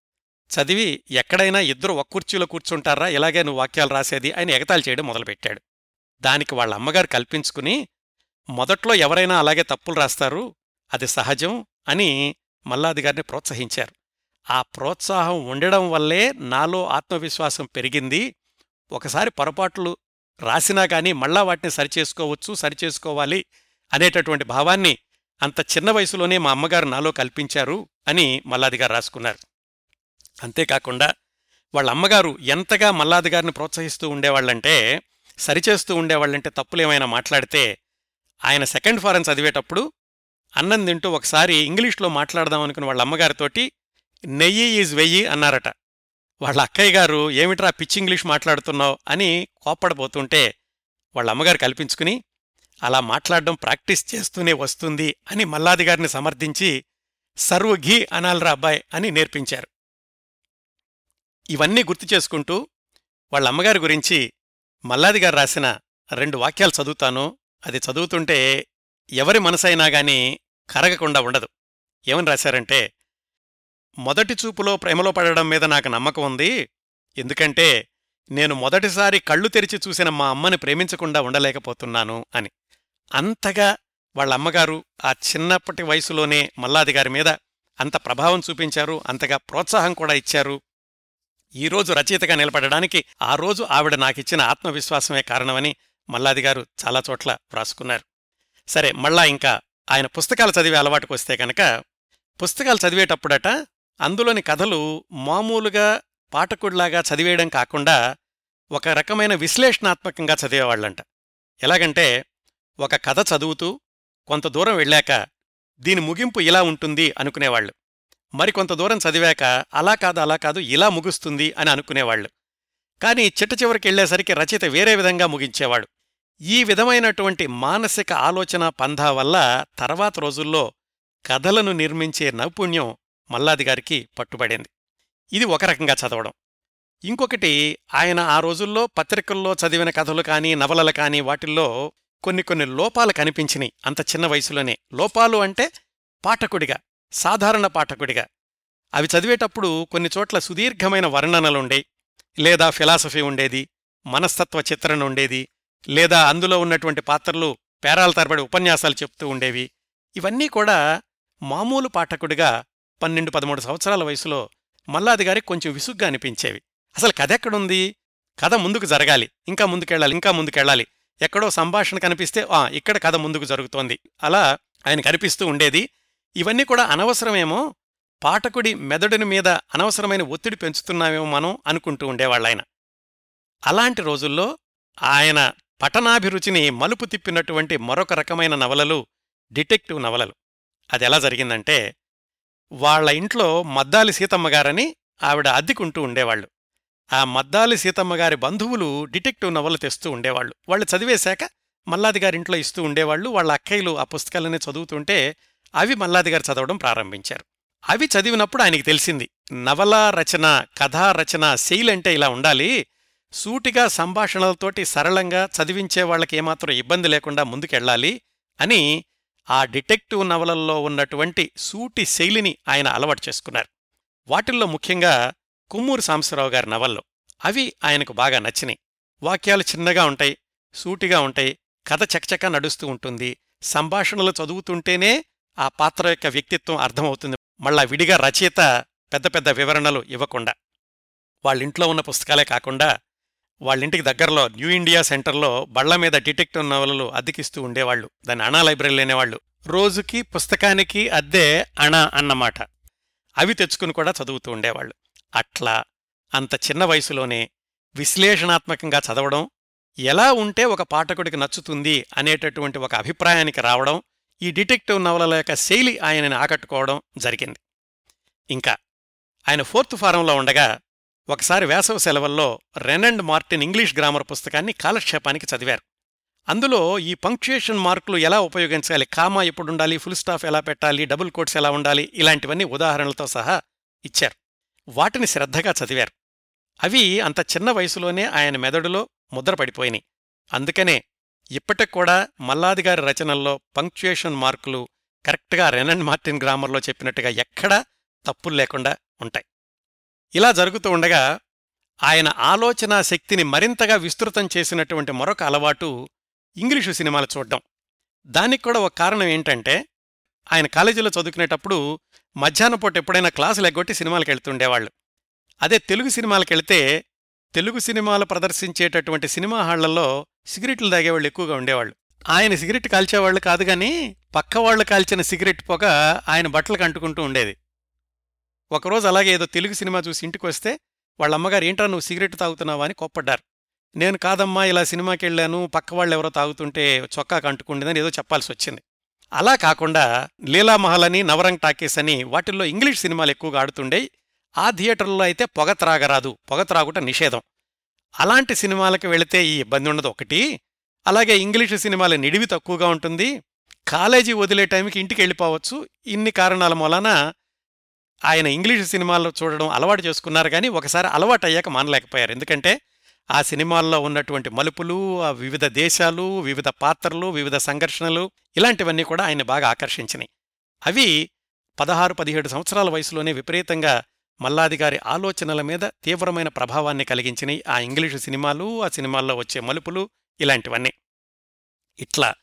[SPEAKER 1] చదివి ఎక్కడైనా ఇద్దరు ఒక కుర్చీలో కూర్చుంటారా? ఇలాగే నువ్వు వాక్యాలు రాసేది ఆయన ఎగతాళి చేయడం మొదలుపెట్టాడు. దానికి వాళ్ళ అమ్మగారు కల్పించుకుని మొదట్లో ఎవరైనా అలాగే తప్పులు రాస్తారు అది సహజం అని మల్లాది గారిని ప్రోత్సహించారు. ఆ ప్రోత్సాహం ఉండడం వల్లే నాలో ఆత్మవిశ్వాసం పెరిగింది. ఒకసారి పొరపాట్లు రాసినా కానీ మళ్ళా వాటిని సరిచేసుకోవచ్చు సరిచేసుకోవాలి. అనేటటువంటి భావాన్ని అంత చిన్న వయసులోనే మా అమ్మగారు నాలో కల్పించారు అని మల్లాదిగారు రాసుకున్నారు. అంతేకాకుండా వాళ్ళ అమ్మగారు ఎంతగా మల్లాదిగారిని ప్రోత్సహిస్తూ ఉండేవాళ్ళంటే సరిచేస్తూ ఉండేవాళ్ళంటే తప్పులేమైనా మాట్లాడితే ఆయన సెకండ్ ఫారెన్ చదివేటప్పుడు అన్నం తింటూ ఒకసారి ఇంగ్లీష్లో మాట్లాడదాం అనుకుని వాళ్ళ అమ్మగారితోటి నెయ్యి ఈజ్ వెయ్యి అన్నారట. వాళ్ళ అక్కయ్య గారు ఏమిట్రా పిచ్చి ఇంగ్లీష్ మాట్లాడుతున్నావు? అని కోప్పడబోతుంటే వాళ్ళ అమ్మగారు కల్పించుకుని అలా మాట్లాడడం ప్రాక్టీస్ చేస్తూనే వస్తుంది అని మల్లాది గారిని సమర్థించి సర్వు ఘీ అనాలరా అబ్బాయ్ అని నేర్పించారు. ఇవన్నీ గుర్తు చేసుకుంటూ వాళ్ళ అమ్మగారి గురించి మల్లాది గారు రాసిన రెండు వాక్యాలు చదువుతాను. అది చదువుతుంటే ఎవరి మనసైనా గాని కరగకుండా ఉండదు. ఏమని రాశారంటే మొదటి చూపులో ప్రేమలో పడడం మీద నాకు నమ్మకం ఉంది. ఎందుకంటే నేను మొదటిసారి కళ్ళు తెరిచి చూసిన మా అమ్మని ప్రేమించకుండా ఉండలేకపోతున్నాను అని. అంతగా వాళ్ళ అమ్మగారు ఆ చిన్నప్పటి వయసులోనే మల్లాది గారి మీద అంత ప్రభావం చూపించారు అంతగా ప్రోత్సాహం కూడా ఇచ్చారు. ఈరోజు రచయితగా నిలబడడానికి ఆ రోజు ఆవిడ నాకిచ్చిన ఆత్మవిశ్వాసమే కారణమని మల్లాది గారు చాలా చోట్ల వ్రాసుకున్నారు. సరే మళ్ళా ఇంకా ఆయన పుస్తకాలు చదివే అలవాటుకు వస్తే కనుక పుస్తకాలు చదివేటప్పుడట అందులోని కథలు మామూలుగా పాఠకుడిలాగా చదివేయడం కాకుండా ఒక రకమైన విశ్లేషణాత్మకంగా చదివేవాళ్ళంట. ఎలాగంటే ఒక కథ చదువుతూ కొంత దూరం వెళ్ళాక దీని ముగింపు ఇలా ఉంటుంది అనుకునేవాళ్ళు. మరికొంత దూరం చదివాక అలా కాదు అలా కాదు ఇలా ముగుస్తుంది అని అనుకునేవాళ్ళు. కాని చిట్ట చివరికి వెళ్ళేసరికి రచయిత వేరే విధంగా ముగించేవాడు. ఈ విధమైనటువంటి మానసిక ఆలోచన పంధా వల్ల తర్వాత రోజుల్లో కథలను నిర్మించే నైపుణ్యం మల్లాది గారికి పట్టుబడింది. ఇది ఒక రకంగా చదవడం. ఇంకొకటి ఆయన ఆ రోజుల్లో పత్రికల్లో చదివిన కథలు కానీ నవలలు కానీ వాటిల్లో కొన్ని కొన్ని లోపాలు కనిపించినాయి అంత చిన్న వయసులోనే. లోపాలు అంటే పాఠకుడిగా సాధారణ పాఠకుడిగా. అవి చదివేటప్పుడు కొన్ని చోట్ల సుదీర్ఘమైన వర్ణనలుండే లేదా ఫిలాసఫీ ఉండేది మనస్తత్వ చిత్రణ ఉండేది లేదా అందులో ఉన్నటువంటి పాత్రలు పేరాల తరబడి ఉపన్యాసాలు చెప్తూ ఉండేవి. ఇవన్నీ కూడా మామూలు పాఠకుడిగా పన్నెండు పదమూడు సంవత్సరాల వయసులో మల్లాది గారికి కొంచెం విసుగ్గా అనిపించేవి. అసలు కథ ఎక్కడుంది కథ ముందుకు జరగాలి ఇంకా ముందుకెళ్ళాలి ఇంకా ముందుకెళ్ళాలి. ఎక్కడో సంభాషణ కనిపిస్తే ఆ ఇక్కడ కథ ముందుకు జరుగుతోంది. అలా ఆయన కనిపిస్తూ ఉండేది. ఇవన్నీ కూడా అనవసరమేమో పాఠకుడి మెదడుని మీద అనవసరమైన ఒత్తిడి పెంచుతున్నామేమో మనం అనుకుంటూ ఉండేవాళ్ళాయన అలాంటి రోజుల్లో ఆయన పఠనాభిరుచిని మలుపు తిప్పినటువంటి మరొక రకమైన నవలలు డిటెక్టివ్ నవలలు. అది ఎలా జరిగిందంటే వాళ్ళ ఇంట్లో మద్దాలి సీతమ్మగారని ఆవిడ అద్దెకుంటూ ఉండేవాళ్ళు ఆ మద్దాలి సీతమ్మగారి బంధువులు డిటెక్టివ్ నవలు తెస్తూ ఉండేవాళ్ళు వాళ్ళు చదివేశాక మల్లాది గారింట్లో ఇస్తూ ఉండేవాళ్ళు వాళ్ళ అక్కయ్యలు ఆ పుస్తకాలనే చదువుతుంటే అవి మల్లాది గారు చదవడం ప్రారంభించారు. అవి చదివినప్పుడు ఆయనకి తెలిసింది నవలా రచన కథా రచన శైలంటే ఇలా ఉండాలి. సూటిగా సంభాషణలతోటి సరళంగా చదివించే వాళ్ళకి ఏమాత్రం ఇబ్బంది లేకుండా ముందుకెళ్ళాలి అని ఆ డిటెక్టివ్ నవలల్లో ఉన్నటువంటి సూటి శైలిని ఆయన అలవాటు చేసుకున్నారు. వాటిల్లో ముఖ్యంగా కుమ్మూరు సాంబశివరావు గారి నవల్లో అవి ఆయనకు బాగా నచ్చినాయి. వాక్యాలు చిన్నగా ఉంటాయి సూటిగా ఉంటాయి కథ చకచక నడుస్తూ ఉంటుంది సంభాషణలు చదువుతుంటేనే ఆ పాత్ర యొక్క వ్యక్తిత్వం అర్థమవుతుంది. మళ్ళా విడిగా రచయిత పెద్ద పెద్ద వివరణలు ఇవ్వకుండా వాళ్ళింట్లో ఉన్న పుస్తకాలే కాకుండా వాళ్ళింటికి దగ్గరలో న్యూ ఇండియా సెంటర్లో బళ్ళ మీద డిటెక్టివ్ నవలలు అద్దెకిస్తూ ఉండేవాళ్ళు. దాన్ని అణా లైబ్రరీ లేనేవాళ్ళు. రోజుకి పుస్తకానికి అద్దె అణా అన్నమాట. అవి తెచ్చుకుని కూడా చదువుతూ ఉండేవాళ్ళు. అట్లా అంత చిన్న వయసులోనే విశ్లేషణాత్మకంగా చదవడం ఎలా ఉంటే ఒక పాఠకుడికి నచ్చుతుంది అనేటటువంటి ఒక అభిప్రాయానికి రావడం ఈ డిటెక్టివ్ నవలల యొక్క శైలి ఆయనని ఆకట్టుకోవడం జరిగింది. ఇంకా ఆయన ఫోర్త్ ఫారంలో ఉండగా ఒకసారి వేసవ సెలవుల్లో రెనండ్ మార్టిన్ ఇంగ్లీష్ గ్రామర్ పుస్తకాన్ని కాలక్షేపానికి చదివారు. అందులో ఈ పంక్చుయేషన్ మార్కులు ఎలా ఉపయోగించాలి కామా ఎప్పుడుండాలి ఫుల్ స్టాఫ్ ఎలా పెట్టాలి డబుల్ కోట్స్ ఎలా ఉండాలి ఇలాంటివన్నీ ఉదాహరణలతో సహా ఇచ్చారు. వాటిని శ్రద్ధగా చదివారు. అవి అంత చిన్న వయసులోనే ఆయన మెదడులో ముద్రపడిపోయినాయి. అందుకనే ఇప్పటికూడా మల్లాదిగారి రచనల్లో పంక్చుయేషన్ మార్కులు కరెక్ట్గా రెనన్ మార్టిన్ గ్రామర్లో చెప్పినట్టుగా ఎక్కడా తప్పులు లేకుండా ఉంటాయి. ఇలా జరుగుతూ ఉండగా ఆయన ఆలోచనా శక్తిని మరింతగా విస్తృతం చేసినటువంటి మరొక అలవాటు ఇంగ్లీషు సినిమాలు చూడడం దానికి కూడా ఒక కారణం ఏంటంటే ఆయన కాలేజీలో చదువుకునేటప్పుడు మధ్యాహ్నం పూట ఎప్పుడైనా క్లాసులు ఎగ్గొట్టి సినిమాలకు వెళ్తుండేవాళ్ళు అదే తెలుగు సినిమాలకు వెళితే తెలుగు సినిమాలు ప్రదర్శించేటటువంటి సినిమా హాళ్ళలో సిగరెట్లు తాగేవాళ్ళు ఎక్కువగా ఉండేవాళ్ళు. ఆయన సిగరెట్ కాల్చేవాళ్ళు కాదు కానీ పక్కవాళ్ళు కాల్చిన సిగరెట్ పొగ ఆయన బట్టలకు అంటుకుంటూ ఉండేది. ఒకరోజు అలాగే ఏదో తెలుగు సినిమా చూసి ఇంటికి వస్తే వాళ్ళ అమ్మగారు ఏంట్రా నువ్వు సిగరెట్ తాగుతున్నావా? అని కోప్పడ్డారు. నేను కాదమ్మా ఇలా సినిమాకి వెళ్ళాను పక్క వాళ్ళు ఎవరో తాగుతుంటే చొక్కా కంటుకుండేదని ఏదో చెప్పాల్సి వచ్చింది. అలా కాకుండా లీలామహల్ అని నవరంగ్ టాకీస్ అని వాటిల్లో ఇంగ్లీష్ సినిమాలు ఎక్కువగా ఆడుతుండే ఆ థియేటర్లో అయితే పొగ త్రాగరాదు. పొగ త్రాగుట నిషేధం. అలాంటి సినిమాలకు వెళితే ఈ ఇబ్బంది ఉండదు. ఒకటి అలాగే ఇంగ్లీషు సినిమాల నిడివి తక్కువగా ఉంటుంది. కాలేజీ వదిలే టైంకి ఇంటికి వెళ్ళిపోవచ్చు. ఇన్ని కారణాల మూలాన ఆయన ఇంగ్లీషు సినిమాల్లో చూడడం అలవాటు చేసుకున్నారు కానీ ఒకసారి అలవాటు అయ్యాక మానలేకపోయారు. ఎందుకంటే ఆ సినిమాల్లో ఉన్నటువంటి మలుపులు ఆ వివిధ దేశాలు వివిధ పాత్రలు వివిధ సంఘర్షణలు ఇలాంటివన్నీ కూడా ఆయన బాగా ఆకర్షించినాయి. అవి పదహారు పదిహేడు సంవత్సరాల వయసులోనే విపరీతంగా మల్లాది గారి ఆలోచనల మీద తీవ్రమైన ప్రభావాన్ని కలిగించినాయి. ఆ ఇంగ్లీషు సినిమాలు ఆ సినిమాల్లో వచ్చే మలుపులు ఇలాంటివన్నీ. ఇట్లా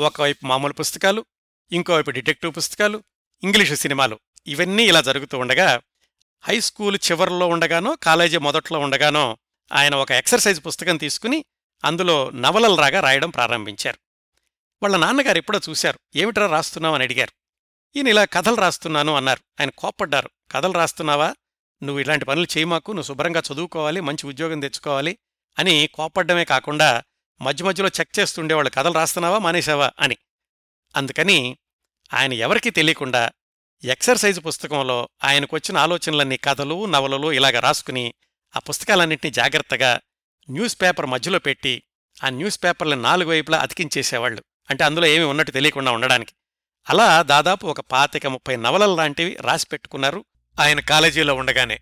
[SPEAKER 1] ఒకవైపు మామూలు పుస్తకాలు ఇంకోవైపు డిటెక్టివ్ పుస్తకాలు ఇంగ్లీషు సినిమాలు ఇవన్నీ ఇలా జరుగుతూ ఉండగా హై స్కూల్ చివరిలో ఉండగానో కాలేజీ మొదట్లో ఉండగానో ఆయన ఒక ఎక్సర్సైజ్ పుస్తకం తీసుకుని అందులో నవలలరాగా రాయడం ప్రారంభించారు. వాళ్ళ నాన్నగారు ఎప్పుడో చూశారు. ఏమిట్రా రాస్తున్నావు? అని అడిగారు. ఈయన ఇలా కథలు రాస్తున్నాను అన్నారు. ఆయన కోప్పడ్డారు. కథలు రాస్తున్నావా? నువ్వు ఇలాంటి పనులు చేయమాకు. నువ్వు శుభ్రంగా చదువుకోవాలి. మంచి ఉద్యోగం తెచ్చుకోవాలి అని కోప్పడ్డమే కాకుండా మధ్య మధ్యలో చెక్ చేస్తుండేవాళ్ళు కథలు రాస్తున్నావా? మానేశావా? అని. అందుకని ఆయన ఎవరికీ తెలియకుండా ఎక్సర్సైజ్ పుస్తకంలో ఆయనకొచ్చిన ఆలోచనలన్నీ కథలు నవలలు ఇలాగ రాసుకుని ఆ పుస్తకాలన్నింటినీ జాగ్రత్తగా న్యూస్ పేపర్ మధ్యలో పెట్టి ఆ న్యూస్ పేపర్లను నాలుగు వైపులా అతికించేసేవాళ్ళు. అంటే అందులో ఏమీ ఉన్నట్టు తెలియకుండా ఉండడానికి. అలా దాదాపు ఒక పాతిక ముప్పై నవలలు లాంటివి రాసి పెట్టుకున్నారు ఆయన కాలేజీలో ఉండగానే.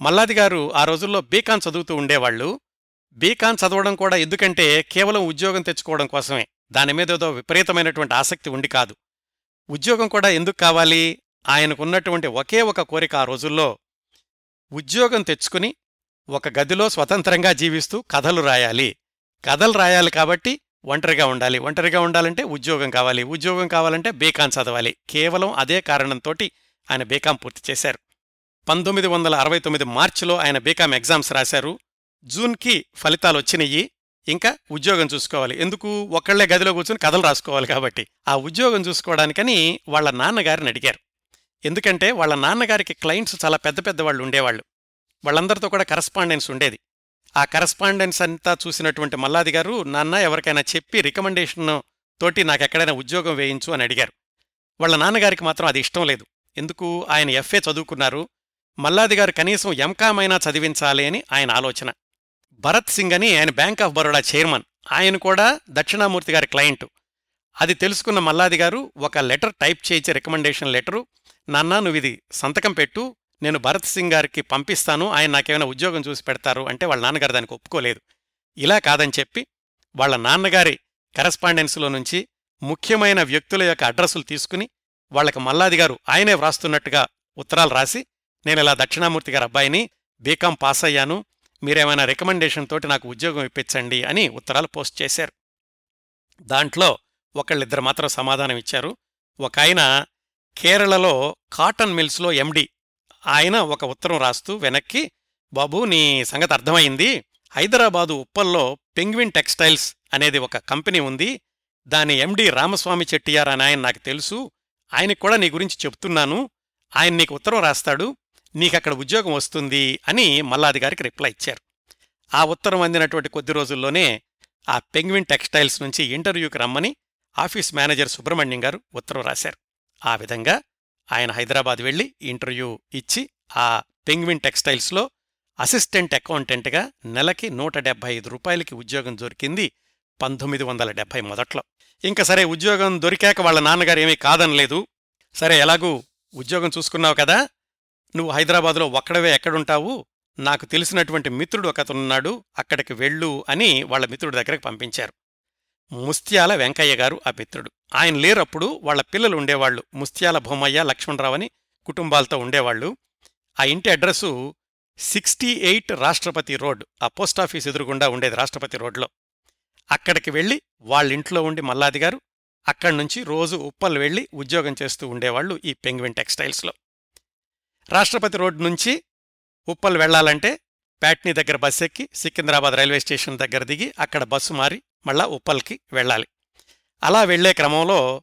[SPEAKER 1] మల్లాది గారు ఆ రోజుల్లో బీకాన్ చదువుతూ ఉండేవాళ్ళు. బీకాన్ చదవడం కూడా ఎందుకంటే కేవలం ఉద్యోగం తెచ్చుకోవడం కోసమే. దాని మీద ఏదో విపరీతమైనటువంటి ఆసక్తి ఉండి కాదు. ఉద్యోగం కూడా ఎందుకు కావాలి? ఆయనకున్నటువంటి ఒకే ఒక కోరిక ఆ రోజుల్లో ఉద్యోగం తెచ్చుకుని ఒక గదిలో స్వతంత్రంగా జీవిస్తూ కథలు రాయాలి. కథలు రాయాలి కాబట్టి ఒంటరిగా ఉండాలి. ఒంటరిగా ఉండాలంటే ఉద్యోగం కావాలి. ఉద్యోగం కావాలంటే బీకాం చదవాలి. కేవలం అదే కారణంతోటి ఆయన బీకాం పూర్తి చేశారు. పంతొమ్మిది వందల అరవై తొమ్మిది మార్చిలో ఆయన బీకాం ఎగ్జామ్స్ రాశారు. జూన్కి ఫలితాలు వచ్చినాయి ఇంకా ఉద్యోగం చూసుకోవాలి. ఎందుకు? ఒక్కళ్ళే గదిలో కూర్చుని కథలు రాసుకోవాలి కాబట్టి. ఆ ఉద్యోగం చూసుకోవడానికని వాళ్ళ నాన్నగారిని అడిగారు. ఎందుకంటే వాళ్ళ నాన్నగారికి క్లయింట్స్ చాలా పెద్ద పెద్ద వాళ్ళు ఉండేవాళ్ళు. వాళ్ళందరితో కూడా కరస్పాండెన్స్ ఉండేది. ఆ కరస్పాండెన్స్ అంతా చూసినటువంటి మల్లాది గారు నాన్న ఎవరికైనా చెప్పి రికమెండేషన్ తోటి నాకెక్కడైనా ఉద్యోగం వేయించు అని అడిగారు. వాళ్ళ నాన్నగారికి మాత్రం అది ఇష్టం లేదు. ఎందుకు? ఆయన ఎఫ్ఏ చదువుకున్నారు. మల్లాది గారు కనీసం ఎంకామైనా చదివించాలి అని ఆయన ఆలోచన. భరత్ సింగ్ అని ఆయన బ్యాంక్ ఆఫ్ బరోడా చైర్మన్. ఆయన కూడా దక్షిణామూర్తి గారి క్లయింట్. అది తెలుసుకున్న మల్లాది గారు ఒక లెటర్ టైప్ చేయించే రికమెండేషన్ లెటరు నాన్నా నువ్వు ఇది సంతకం పెట్టు నేను భరత్ సింగ్ గారికి పంపిస్తాను ఆయన నాకేమైనా ఉద్యోగం చూసి పెడతారు అంటే వాళ్ళ నాన్నగారు దానికి ఒప్పుకోలేదు. ఇలా కాదని చెప్పి వాళ్ళ నాన్నగారి కరస్పాండెన్సులో నుంచి ముఖ్యమైన వ్యక్తుల యొక్క అడ్రస్సులు తీసుకుని వాళ్ళకి మల్లాది గారు ఆయనే వ్రాస్తున్నట్టుగా ఉత్తరాలు రాసి నేను ఇలా దక్షిణామూర్తి గారి అబ్బాయిని బీకాం పాస్ అయ్యాను మీరేమైనా రికమెండేషన్ తోటి నాకు ఉద్యోగం ఇప్పించండి అని ఉత్తరాలు పోస్ట్ చేశారు. దాంట్లో ఒకళ్ళిద్దరు మాత్రం సమాధానం ఇచ్చారు. ఒక ఆయన కేరళలో కాటన్ మిల్స్లో ఎండి. ఆయన ఒక ఉత్తరం రాస్తూ వెనక్కి బాబూ నీ సంగతి అర్థమైంది. హైదరాబాదు ఉప్పల్లో పెంగ్విన్ టెక్స్టైల్స్ అనేది ఒక కంపెనీ ఉంది. దాని ఎండి రామస్వామి చెట్టియార్ అని ఆయన నాకు తెలుసు. ఆయనకు కూడా నీ గురించి చెప్తున్నాను. ఆయన నీకు ఉత్తరం రాస్తాడు. నీకక్కడ ఉద్యోగం వస్తుంది అని మల్లాది గారికి రిప్లై ఇచ్చారు. ఆ ఉత్తరం అందినటువంటి కొద్ది రోజుల్లోనే ఆ పెంగ్విన్ టెక్స్టైల్స్ నుంచి ఇంటర్వ్యూకి రమ్మని ఆఫీస్ మేనేజర్ సుబ్రహ్మణ్యం గారు ఉత్తరం రాశారు. ఆ విధంగా ఆయన హైదరాబాద్ వెళ్ళి ఇంటర్వ్యూ ఇచ్చి ఆ పెంగ్విన్ టెక్స్టైల్స్లో అసిస్టెంట్ అకౌంటెంట్గా నెలకి నూట డెబ్బై ఐదు రూపాయలకి ఉద్యోగం దొరికింది పంతొమ్మిది వందల డెబ్బై మొదట్లో. ఇంక సరే ఉద్యోగం దొరికాక వాళ్ళ నాన్నగారు ఏమీ కాదనలేదు. సరే ఎలాగూ ఉద్యోగం చూసుకున్నావు కదా నువ్వు హైదరాబాదులో ఒక్కడవే ఎక్కడుంటావు? నాకు తెలిసినటువంటి మిత్రుడు ఒకతనున్నాడు అక్కడికి వెళ్ళు అని వాళ్ళ మిత్రుడి దగ్గరకు పంపించారు. ముస్త్యాల వెంకయ్య గారు ఆ మిత్రుడు. ఆయన లేరప్పుడు వాళ్ళ పిల్లలు ఉండేవాళ్ళు ముస్త్యాల భూమయ్య లక్ష్మణరావు అని కుటుంబాలతో ఉండేవాళ్ళు ఆ ఇంటి address sixty eight Rashtrapati road. ఆ పోస్టాఫీస్ ఎదురుగుండా ఉండేది రాష్ట్రపతి రోడ్లో. అక్కడికి వెళ్ళి వాళ్ళింట్లో ఉండి మల్లాది గారు అక్కడి నుంచి రోజు ఉప్పల్ వెళ్ళి ఉద్యోగం చేస్తూ ఉండేవాళ్ళు ఈ పెంగ్విన్ టెక్స్టైల్స్లో. రాష్ట్రపతి రోడ్ నుంచి ఉప్పల్ వెళ్ళాలంటే ప్యాట్నీ దగ్గర బస్ ఎక్కి సికింద్రాబాద్ రైల్వే స్టేషన్ దగ్గర దిగి అక్కడ బస్సు మారి మళ్ళా ఉప్పల్కి వెళ్ళాలి. అలా వెళ్ళే క్రమంలో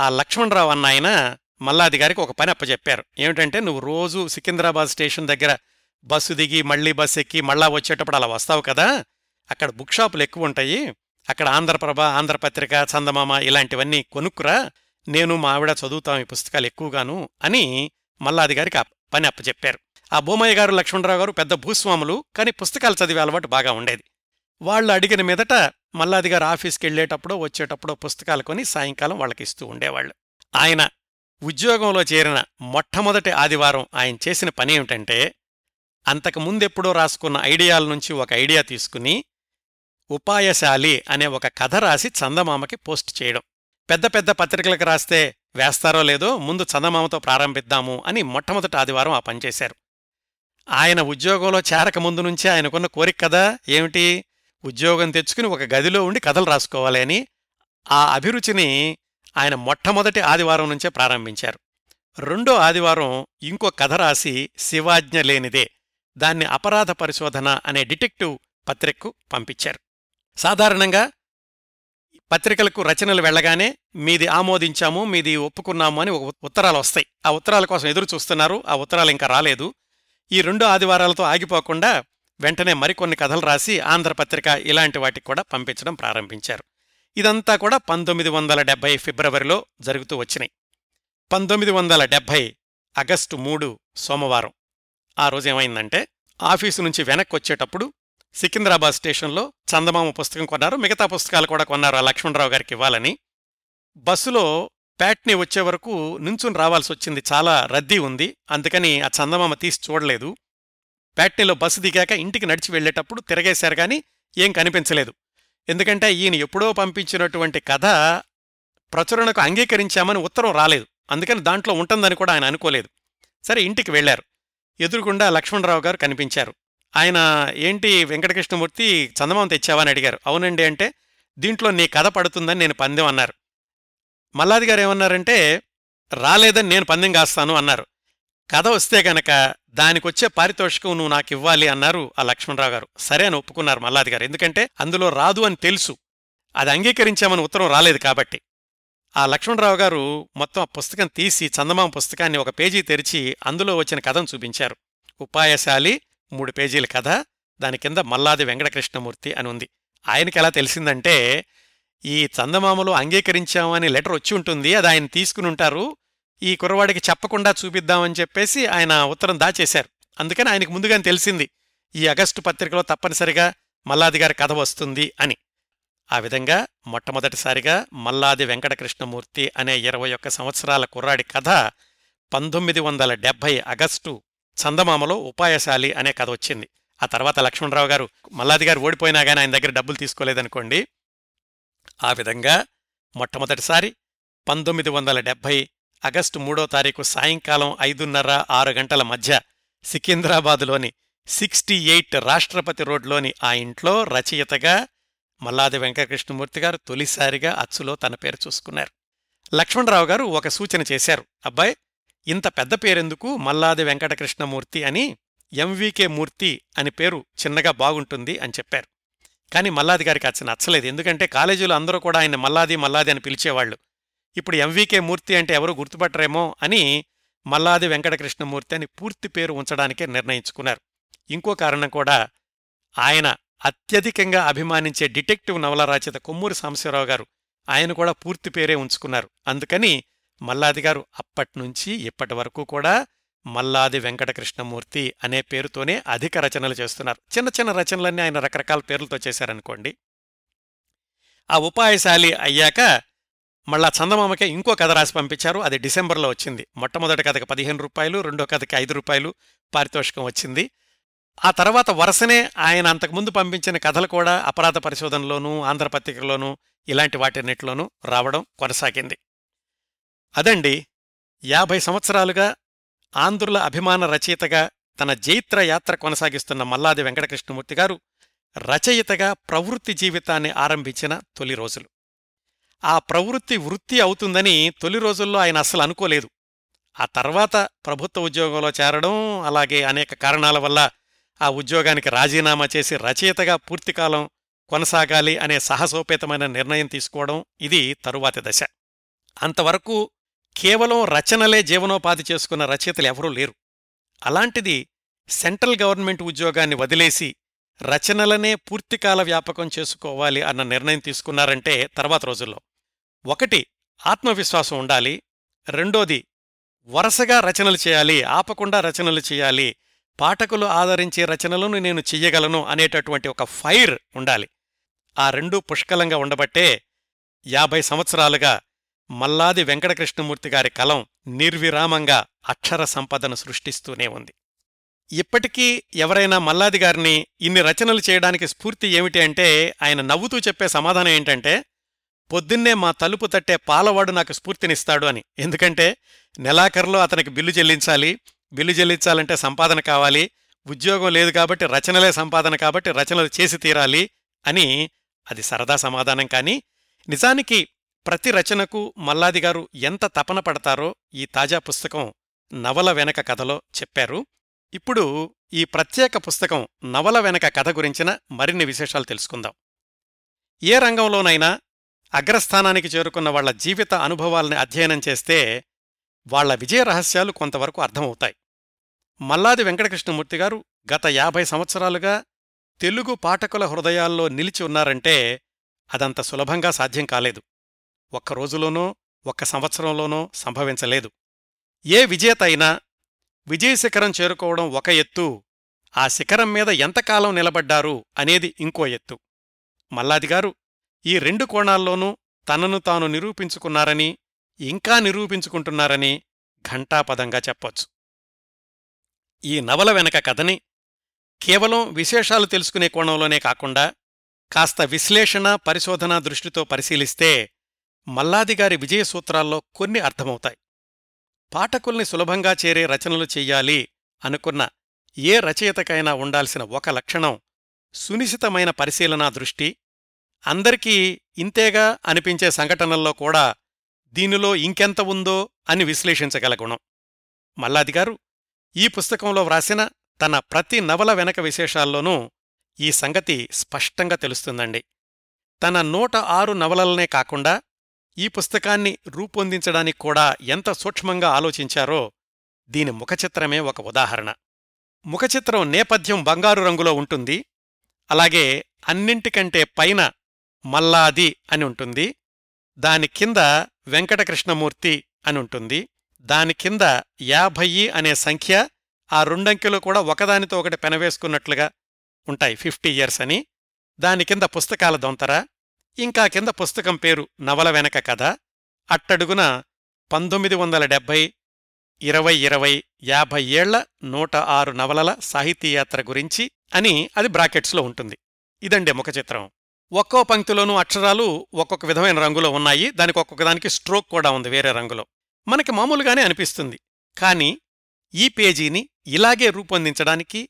[SPEAKER 1] ఆ లక్ష్మణరావు అన్నాయన మల్లాది గారికి ఒక పని అప్పచెప్పారు. ఏమిటంటే నువ్వు రోజు సికింద్రాబాద్ స్టేషన్ దగ్గర బస్సు దిగి మళ్ళీ బస్ ఎక్కి మళ్ళా వచ్చేటప్పుడు అలా వస్తావు కదా? అక్కడ బుక్ షాపులు ఎక్కువ ఉంటాయి. అక్కడ ఆంధ్రప్రభ ఆంధ్రపత్రిక చందమామ ఇలాంటివన్నీ కొనుక్కురా. నేను మా ఆవిడ చదువుతాం ఈ పుస్తకాలు ఎక్కువగాను అని మల్లాది గారికి ఆ పని అప్పచెప్పారు. ఆ భూమయ్య గారు లక్ష్మణరావు గారు పెద్ద భూస్వాములు కానీ పుస్తకాలు చదివే అలవాటు బాగా ఉండేది. వాళ్ళు అడిగిన మీదట మల్లాది గారు ఆఫీస్కి వెళ్ళేటప్పుడో వచ్చేటప్పుడో పుస్తకాలు కొని సాయంకాలం వాళ్ళకి ఇస్తూ ఉండేవాళ్ళు. ఆయన ఉద్యోగంలో చేరిన మొట్టమొదటి ఆదివారం ఆయన చేసిన పని ఏమిటంటే అంతకు ముందెప్పుడో రాసుకున్న ఐడియాల నుంచి ఒక ఐడియా తీసుకుని ఉపాయశాలి అనే ఒక కథ రాసి చందమామకి పోస్ట్ చేయడం. పెద్ద పెద్ద పత్రికలకు రాస్తే వేస్తారో లేదో ముందు చందమామతో ప్రారంభిద్దాము అని మొట్టమొదటి ఆదివారం ఆ పనిచేశారు ఆయన ఉద్యోగంలో చేరక ముందు నుంచే ఆయనకున్న కోరిక కదా ఏమిటి? ఉద్యోగం తెచ్చుకుని ఒక గదిలో ఉండి కథలు రాసుకోవాలి అని ఆ అభిరుచిని ఆయన మొట్టమొదటి ఆదివారం నుంచే ప్రారంభించారు. రెండో ఆదివారం ఇంకో కథ రాసి శివాజ్ఞ లేనిదే దాన్ని అపరాధ పరిశోధన అనే డిటెక్టివ్ పత్రికకు పంపించారు. సాధారణంగా పత్రికలకు రచనలు వెళ్ళగానే మీది ఆమోదించాము మీది ఒప్పుకున్నాము అని ఒక ఉత్తరాలు వస్తాయి. ఆ ఉత్తరాల కోసం ఎదురు చూస్తున్నారు ఆ ఉత్తరాలు ఇంకా రాలేదు. ఈ రెండు ఆదివారాలతో ఆగిపోకుండా వెంటనే మరికొన్ని కథలు రాసి ఆంధ్రపత్రిక ఇలాంటి వాటికి కూడా పంపించడం ప్రారంభించారు. ఇదంతా కూడా పంతొమ్మిది వందల డెబ్బై ఫిబ్రవరిలో జరుగుతూ వచ్చినాయి. పంతొమ్మిది వందల డెబ్బై ఆగస్టు మూడు సోమవారం. ఆ రోజేమైందంటే ఆఫీసు నుంచి వెనక్కి వచ్చేటప్పుడు సికింద్రాబాద్ స్టేషన్లో చందమామ పుస్తకం కొన్నారు. మిగతా పుస్తకాలు కూడా కొన్నారు. ఆ లక్ష్మణరావు గారికి ఇవ్వాలని. బస్సులో ప్యాట్ని వచ్చే వరకు నుంచుని రావాల్సి వచ్చింది. చాలా రద్దీ ఉంది. అందుకని ఆ చందమామ తీసి చూడలేదు. ప్యాట్నీలో బస్సు దిగాక ఇంటికి నడిచి వెళ్ళేటప్పుడు తిరగేశారు కానీ ఏం కనిపించలేదు. ఎందుకంటే ఈయన ఎప్పుడో పంపించినటువంటి కథ ప్రచురణకు అంగీకరించామని ఉత్తరం రాలేదు. అందుకని దాంట్లో ఉంటుందని కూడా ఆయన అనుకోలేదు. సరే ఇంటికి వెళ్ళారు ఎదురుగుండా లక్ష్మణరావు గారు కనిపించారు. ఆయన ఏంటి వెంకటకృష్ణమూర్తి చందమామ తెచ్చావని అడిగారు. అవునండి అంటే దీంట్లో నీ కథ పడుతుందని నేను పందెం అన్నారు. మల్లాది గారు ఏమన్నారంటే రాలేదని నేను పందెం కాస్తాను అన్నారు. కథ వస్తే గనక దానికొచ్చే పారితోషికం నువ్వు నాకు ఇవ్వాలి అన్నారు ఆ లక్ష్మణరావు గారు. సరే అని ఒప్పుకున్నారు మల్లాది గారు. ఎందుకంటే అందులో రాదు అని తెలుసు. అది అంగీకరించామని ఉత్తరం రాలేదు కాబట్టి. ఆ లక్ష్మణరావు గారు మొత్తం ఆ పుస్తకం తీసి చందమామ పుస్తకాన్ని ఒక పేజీ తెరిచి అందులో వచ్చిన కథను చూపించారు. ఉపాయశాలి మూడు పేజీల కథ దాని కింద మల్లాది వెంకటకృష్ణమూర్తి అని ఉంది. ఆయనకి ఎలా తెలిసిందంటే ఈ చందమామలో అంగీకరించామని లెటర్ వచ్చి ఉంటుంది అది ఆయన తీసుకుని ఉంటారు. ఈ కుర్రవాడికి చెప్పకుండా చూపిద్దామని చెప్పేసి ఆయన ఉత్తరం దాచేశారు. అందుకని ఆయనకు ముందుగానే తెలిసింది ఈ అగస్టు పత్రికలో తప్పనిసరిగా మల్లాది గారి కథ వస్తుంది అని. ఆ విధంగా మొట్టమొదటిసారిగా మల్లాది వెంకటకృష్ణమూర్తి అనే ఇరవై ఒక్క సంవత్సరాల కుర్రాడి కథ పంతొమ్మిది వందల డెబ్భై ఆగస్టు చందమామలో ఉపాయశాలి అనే కథ వచ్చింది. ఆ తర్వాత లక్ష్మణరావు గారు మల్లాది గారు ఓడిపోయినా కానీ ఆయన దగ్గర డబ్బులు తీసుకోలేదనుకోండి ఆ విధంగా మొట్టమొదటిసారి పంతొమ్మిది వందల డెబ్భై ఆగస్టు మూడో తారీఖు సాయంకాలం ఐదున్నర ఆరు గంటల మధ్య సికింద్రాబాదులోని సిక్స్టీ ఎయిట్ రాష్ట్రపతి రోడ్లోని ఆ ఇంట్లో రచయితగా మల్లాది వెంకటకృష్ణమూర్తి గారు తొలిసారిగా అచ్చులో తన పేరు చూసుకున్నారు. లక్ష్మణరావు గారు ఒక సూచన చేశారు. అబ్బాయ్ ఇంత పెద్ద పేరెందుకు మల్లాది వెంకటకృష్ణమూర్తి అని ఎంవికే మూర్తి అని పేరు చిన్నగా బాగుంటుంది అని చెప్పారు. కానీ మల్లాది గారికి అచ్చ నచ్చలేదు. ఎందుకంటే కాలేజీలో అందరూ కూడా ఆయన మల్లాది మల్లాది అని పిలిచేవాళ్ళు. ఇప్పుడు ఎంవీకే మూర్తి అంటే ఎవరు గుర్తుపట్టరేమో అని మల్లాది వెంకటకృష్ణమూర్తి అని పూర్తి పేరు ఉంచడానికే నిర్ణయించుకున్నారు. ఇంకో కారణం కూడా ఆయన అత్యధికంగా అభిమానించే డిటెక్టివ్ నవల రచయిత కొమ్మూరి సాంబశివరావు గారు ఆయన కూడా పూర్తి పేరే ఉంచుకున్నారు. అందుకని మల్లాది గారు అప్పట్నుంచి ఇప్పటి వరకు కూడా మల్లాది వెంకటకృష్ణమూర్తి అనే పేరుతోనే అధిక రచనలు చేస్తున్నారు. చిన్న చిన్న రచనలన్నీ ఆయన రకరకాల పేర్లతో చేశారనుకోండి. ఆ ఉపాయశాలి అయ్యాక మళ్ళా చందమామకే ఇంకో కథ రాసి పంపించారు. అది డిసెంబర్లో వచ్చింది. మొట్టమొదటి కథకి పదిహేను రూపాయలు రెండో కథకి ఐదు రూపాయలు పారితోషికం వచ్చింది. ఆ తర్వాత వరుసనే ఆయన అంతకుముందు పంపించిన కథలు కూడా అపరాధ పరిశోధనలోనూ ఆంధ్రపత్రికలోనూ ఇలాంటి వాటిన్నిటిలోనూ రావడం కొనసాగింది. అదండి యాభై సంవత్సరాలుగా ఆంధ్రుల అభిమాన రచయితగా తన జైత్ర యాత్ర కొనసాగిస్తున్న మల్లాది వెంకటకృష్ణమూర్తి గారు రచయితగా ప్రవృత్తి జీవితాన్ని ఆరంభించిన తొలి రోజులు. ఆ ప్రవృత్తి వృత్తి అవుతుందని తొలి రోజుల్లో ఆయన అస్సలు అనుకోలేదు. ఆ తర్వాత ప్రభుత్వ ఉద్యోగంలో చేరడం అలాగే అనేక కారణాల వల్ల ఆ ఉద్యోగానికి రాజీనామా చేసి రచయితగా పూర్తికాలం కొనసాగాలి అనే సాహసోపేతమైన నిర్ణయం తీసుకోవడం ఇది తరువాతి దశ. అంతవరకు కేవలం రచనలే జీవనోపాధి చేసుకున్న రచయితలు ఎవరూ లేరు. అలాంటిది సెంట్రల్ గవర్నమెంట్ ఉద్యోగాన్ని వదిలేసి రచనలనే పూర్తికాల వ్యాపకం చేసుకోవాలి అన్న నిర్ణయం తీసుకున్నారంటే తర్వాత రోజుల్లో. ఒకటి ఆత్మవిశ్వాసం ఉండాలి. రెండోది వరుసగా రచనలు చేయాలి ఆపకుండా రచనలు చేయాలి. పాఠకులు ఆదరించే రచనలను నేను చెయ్యగలను అనేటటువంటి ఒక ఫైర్ ఉండాలి. ఆ రెండూ పుష్కలంగా ఉండబట్టే యాభై సంవత్సరాలుగా మల్లాది వెంకటకృష్ణమూర్తి గారి కలం నిర్విరామంగా అక్షర సంపదను సృష్టిస్తూనే ఉంది. ఇప్పటికీ ఎవరైనా మల్లాది గారిని ఇన్ని రచనలు చేయడానికి స్ఫూర్తి ఏమిటి అంటే ఆయన నవ్వుతూ చెప్పే సమాధానం ఏంటంటే పొద్దున్నే మా తలుపు తట్టే పాలవాడు నాకు స్ఫూర్తినిస్తాడు అని. ఎందుకంటే నెలాఖరులో అతనికి బిల్లు చెల్లించాలి. బిల్లు చెల్లించాలంటే సంపాదన కావాలి. ఉద్యోగం లేదు కాబట్టి రచనలే సంపాదన కాబట్టి రచనలు చేసి తీరాలి అని అది సరదా సమాధానం. కానీ నిజానికి ప్రతి రచనకు మల్లాది గారు ఎంత తపన పడతారో ఈ తాజా పుస్తకం నవల వెనక కథలో చెప్పారు. ఇప్పుడు ఈ ప్రత్యేక పుస్తకం నవల వెనక కథ గురించిన మరిన్ని విశేషాలు తెలుసుకుందాం. ఏ రంగంలోనైనా అగ్రస్థానానికి చేరుకున్న వాళ్ళ జీవిత అనుభవాల్ని అధ్యయనం చేస్తే వాళ్ళ విజయ రహస్యాలు కొంతవరకు అర్థమవుతాయి. మల్లాది వెంకటకృష్ణమూర్తి గారు గత యాభై సంవత్సరాలుగా తెలుగు పాఠకుల హృదయాల్లో నిలిచి ఉన్నారంటే అదంత సులభంగా సాధ్యం కాలేదు. ఒక్క రోజులోనో ఒక్క సంవత్సరంలోనో సంభవించలేదు. ఏ విజేత అయినా విజయ శిఖరం చేరుకోవడం ఒక ఎత్తు ఆ శిఖరం మీద ఎంతకాలం నిలబడ్డారు అనేది ఇంకో ఎత్తు. మల్లాదిగారు ఈ రెండు కోణాల్లోనూ తనను తాను నిరూపించుకున్నారని ఇంకా నిరూపించుకుంటున్నారని ఘంటాపదంగా చెప్పొచ్చు. ఈ నవల వెనక కథని కేవలం విశేషాలు తెలుసుకునే కోణంలోనే కాకుండా కాస్త విశ్లేషణ పరిశోధన దృష్టితో పరిశీలిస్తే మల్లాదిగారి విజయ సూత్రాల్లో కొన్ని అర్థమవుతాయి. పాఠకుల్ని సులభంగా చేరే రచనలు చెయ్యాలి అనుకున్న ఏ రచయితకైనా ఉండాల్సిన ఒక లక్షణం సునిశితమైన పరిశీలనా దృష్టి అందరికీ ఇంతేగా అనిపించే సంఘటనల్లో కూడా దీనిలో ఇంకెంత ఉందో అని విశ్లేషించగల గుణం. మల్లాదిగారు ఈ పుస్తకంలో వ్రాసిన తన ప్రతి నవల వెనక విశేషాల్లోనూ ఈ సంగతి స్పష్టంగా తెలుస్తుందండి. తన నూట ఆరు నవలలనే కాకుండా ఈ పుస్తకాన్ని రూపొందించడానికి కూడా ఎంత సూక్ష్మంగా ఆలోచించారో దీని ముఖచిత్రమే ఒక ఉదాహరణ. ముఖచిత్రం నేపథ్యం బంగారు రంగులో ఉంటుంది. అలాగే అన్నింటికంటే పైన మల్లాది అని ఉంటుంది. దాని కింద వెంకటకృష్ణమూర్తి అని ఉంటుంది. దాని కింద యాభయ్యి అనే సంఖ్య ఆ రెండంకెలు కూడా ఒకదానితో ఒకటి పెనవేసుకున్నట్లుగా ఉంటాయి. ఫిఫ్టీ ఇయర్స్ అని. దాని కింద పుస్తకాల దొంతర. ఇంకా కింద పుస్తకం పేరు నవల వెనక కథ. అట్టడుగున పంతొమ్మిది వందల డెబ్భై ఇరవై ఇరవై యాభై ఏళ్ళ నూట ఆరు నవలల సాహితీయాత్ర గురించి అని అది బ్రాకెట్స్లో ఉంటుంది. ఇదండి ముఖచిత్రం ఒక్కో పంక్తిలోనూ అక్షరాలు ఒక్కొక్క విధమైన రంగులో ఉన్నాయి. దానికి ఒక్కొక్క దానికి స్ట్రోక్ కూడా ఉంది వేరే రంగులో. మనకి మామూలుగానే అనిపిస్తుంది. కానీ ఈ పేజీని ఇలాగే రూపొందించడానికి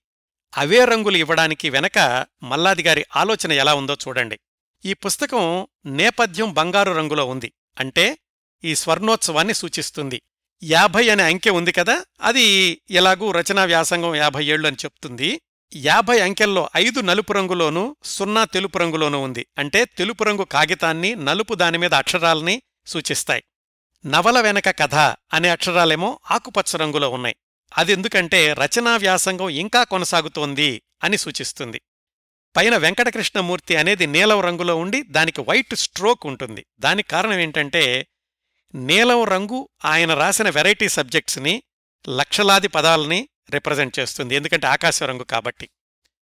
[SPEAKER 1] అవే రంగులు ఇవ్వడానికి వెనక మల్లాదిగారి ఆలోచన ఎలా ఉందో చూడండి. ఈ పుస్తకం నేపథ్యం బంగారు రంగులో ఉంది. అంటే ఈ స్వర్ణోత్సవాన్ని సూచిస్తుంది. యాభై అనే అంకె ఉంది కదా అది ఎలాగూ రచనా వ్యాసంగం యాభై ఏళ్ళు అని చెప్తుంది. యాభై అంకెల్లో ఐదు నలుపు రంగులోనూ సున్నా తెలుపు రంగులోనూ ఉంది. అంటే తెలుపు రంగు కాగితాన్ని నలుపు దానిమీద అక్షరాల్ని సూచిస్తాయి. నవల వెనక కథ అనే అక్షరాలేమో ఆకుపచ్చ రంగులో ఉన్నాయి. అదెందుకంటే రచనా వ్యాసంగం ఇంకా కొనసాగుతోంది అని సూచిస్తుంది. పైన వెంకటకృష్ణమూర్తి అనేది నీలం రంగులో ఉండి దానికి వైట్ స్ట్రోక్ ఉంటుంది. దానికి కారణం ఏంటంటే నీలం రంగు ఆయన రాసిన వెరైటీ సబ్జెక్ట్స్ని లక్షలాది పదాలని రిప్రజెంట్ చేస్తుంది. ఎందుకంటే ఆకాశ రంగు కాబట్టి.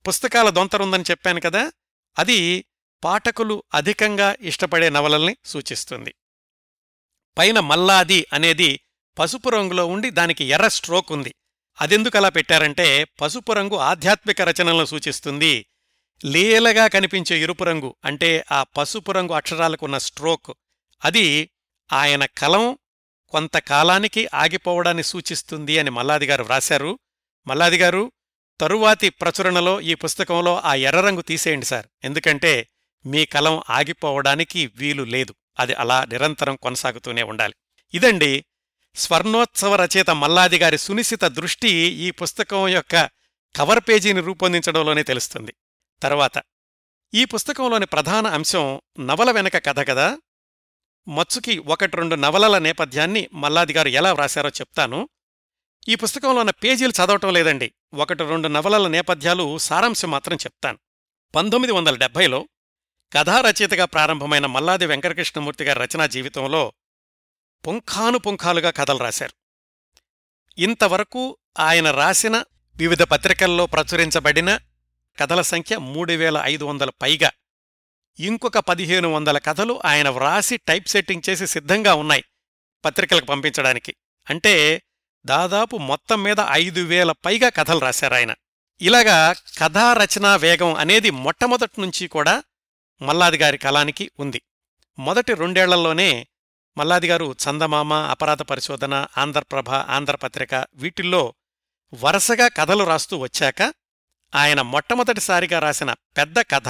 [SPEAKER 1] పుస్తకాల దొంతరుందని చెప్పాను కదా అది పాఠకులు అధికంగా ఇష్టపడే నవలల్ని సూచిస్తుంది. పైన మల్లాది అనేది పసుపు రంగులో ఉండి దానికి ఎర్ర స్ట్రోక్ ఉంది. అదెందుకు అలా పెట్టారంటే పసుపు రంగు ఆధ్యాత్మిక రచనలను సూచిస్తుంది. లీలగా కనిపించే ఎరుపు రంగు అంటే ఆ పసుపు రంగు అక్షరాలకున్న స్ట్రోక్. అది ఆయన కలం కొంతకాలానికి ఆగిపోవడాన్ని సూచిస్తుంది అని మల్లాదిగారు వ్రాశారు. మల్లాదిగారు తరువాతి ప్రచురణలో ఈ పుస్తకంలో ఆ ఎర్ర రంగు తీసేయండి సార్. ఎందుకంటే మీ కలం ఆగిపోవడానికి వీలు లేదు. అది అలా నిరంతరం కొనసాగుతూనే ఉండాలి. ఇదండి స్వర్ణోత్సవ రచయిత మల్లాది గారి సునిశిత దృష్టి ఈ పుస్తకం యొక్క కవర్ పేజీని రూపొందించడంలోనే తెలుస్తుంది. తర్వాత ఈ పుస్తకంలోని ప్రధాన అంశం నవల వెనక కథ కదా? మత్సుకి ఒకటి రెండు నవలల నేపథ్యాన్ని మల్లాది గారు ఎలా వ్రాశారో చెప్తాను. ఈ పుస్తకంలో ఉన్న పేజీలు చదవటం లేదండి. ఒకటి రెండు నవలల నేపథ్యాలు సారాంశం మాత్రం చెప్తాను. పంతొమ్మిది వందల డెబ్భైలో కథారచయితగా ప్రారంభమైన మల్లాది వెంకటకృష్ణమూర్తి గారి రచనా జీవితంలో పుంఖానుపుంఖాలుగా కథలు రాశారు. ఇంతవరకు ఆయన రాసిన వివిధ పత్రికల్లో ప్రచురించబడిన కథల సంఖ్య మూడు వేల ఐదు వందల పైగా. ఇంకొక పదిహేను వందల కథలు ఆయన వ్రాసి టైప్ సెట్టింగ్ చేసి సిద్ధంగా ఉన్నాయి పత్రికలకు పంపించడానికి. అంటే దాదాపు మొత్తం మీద ఐదు వేల పైగా కథలు రాశారాయన ఇలాగా కథారచనా వేగం అనేది మొట్టమొదటి నుంచి కూడా మల్లాది గారి కళానికి ఉంది. మొదటి రెండేళ్ళలోనే మల్లాది గారు చందమామ అపరాధ పరిశోధన ఆంధ్రప్రభ ఆంధ్రపత్రిక వీటిల్లో వరుసగా కథలు రాస్తూ వచ్చాక ఆయన మొట్టమొదటిసారిగా రాసిన పెద్ద కథ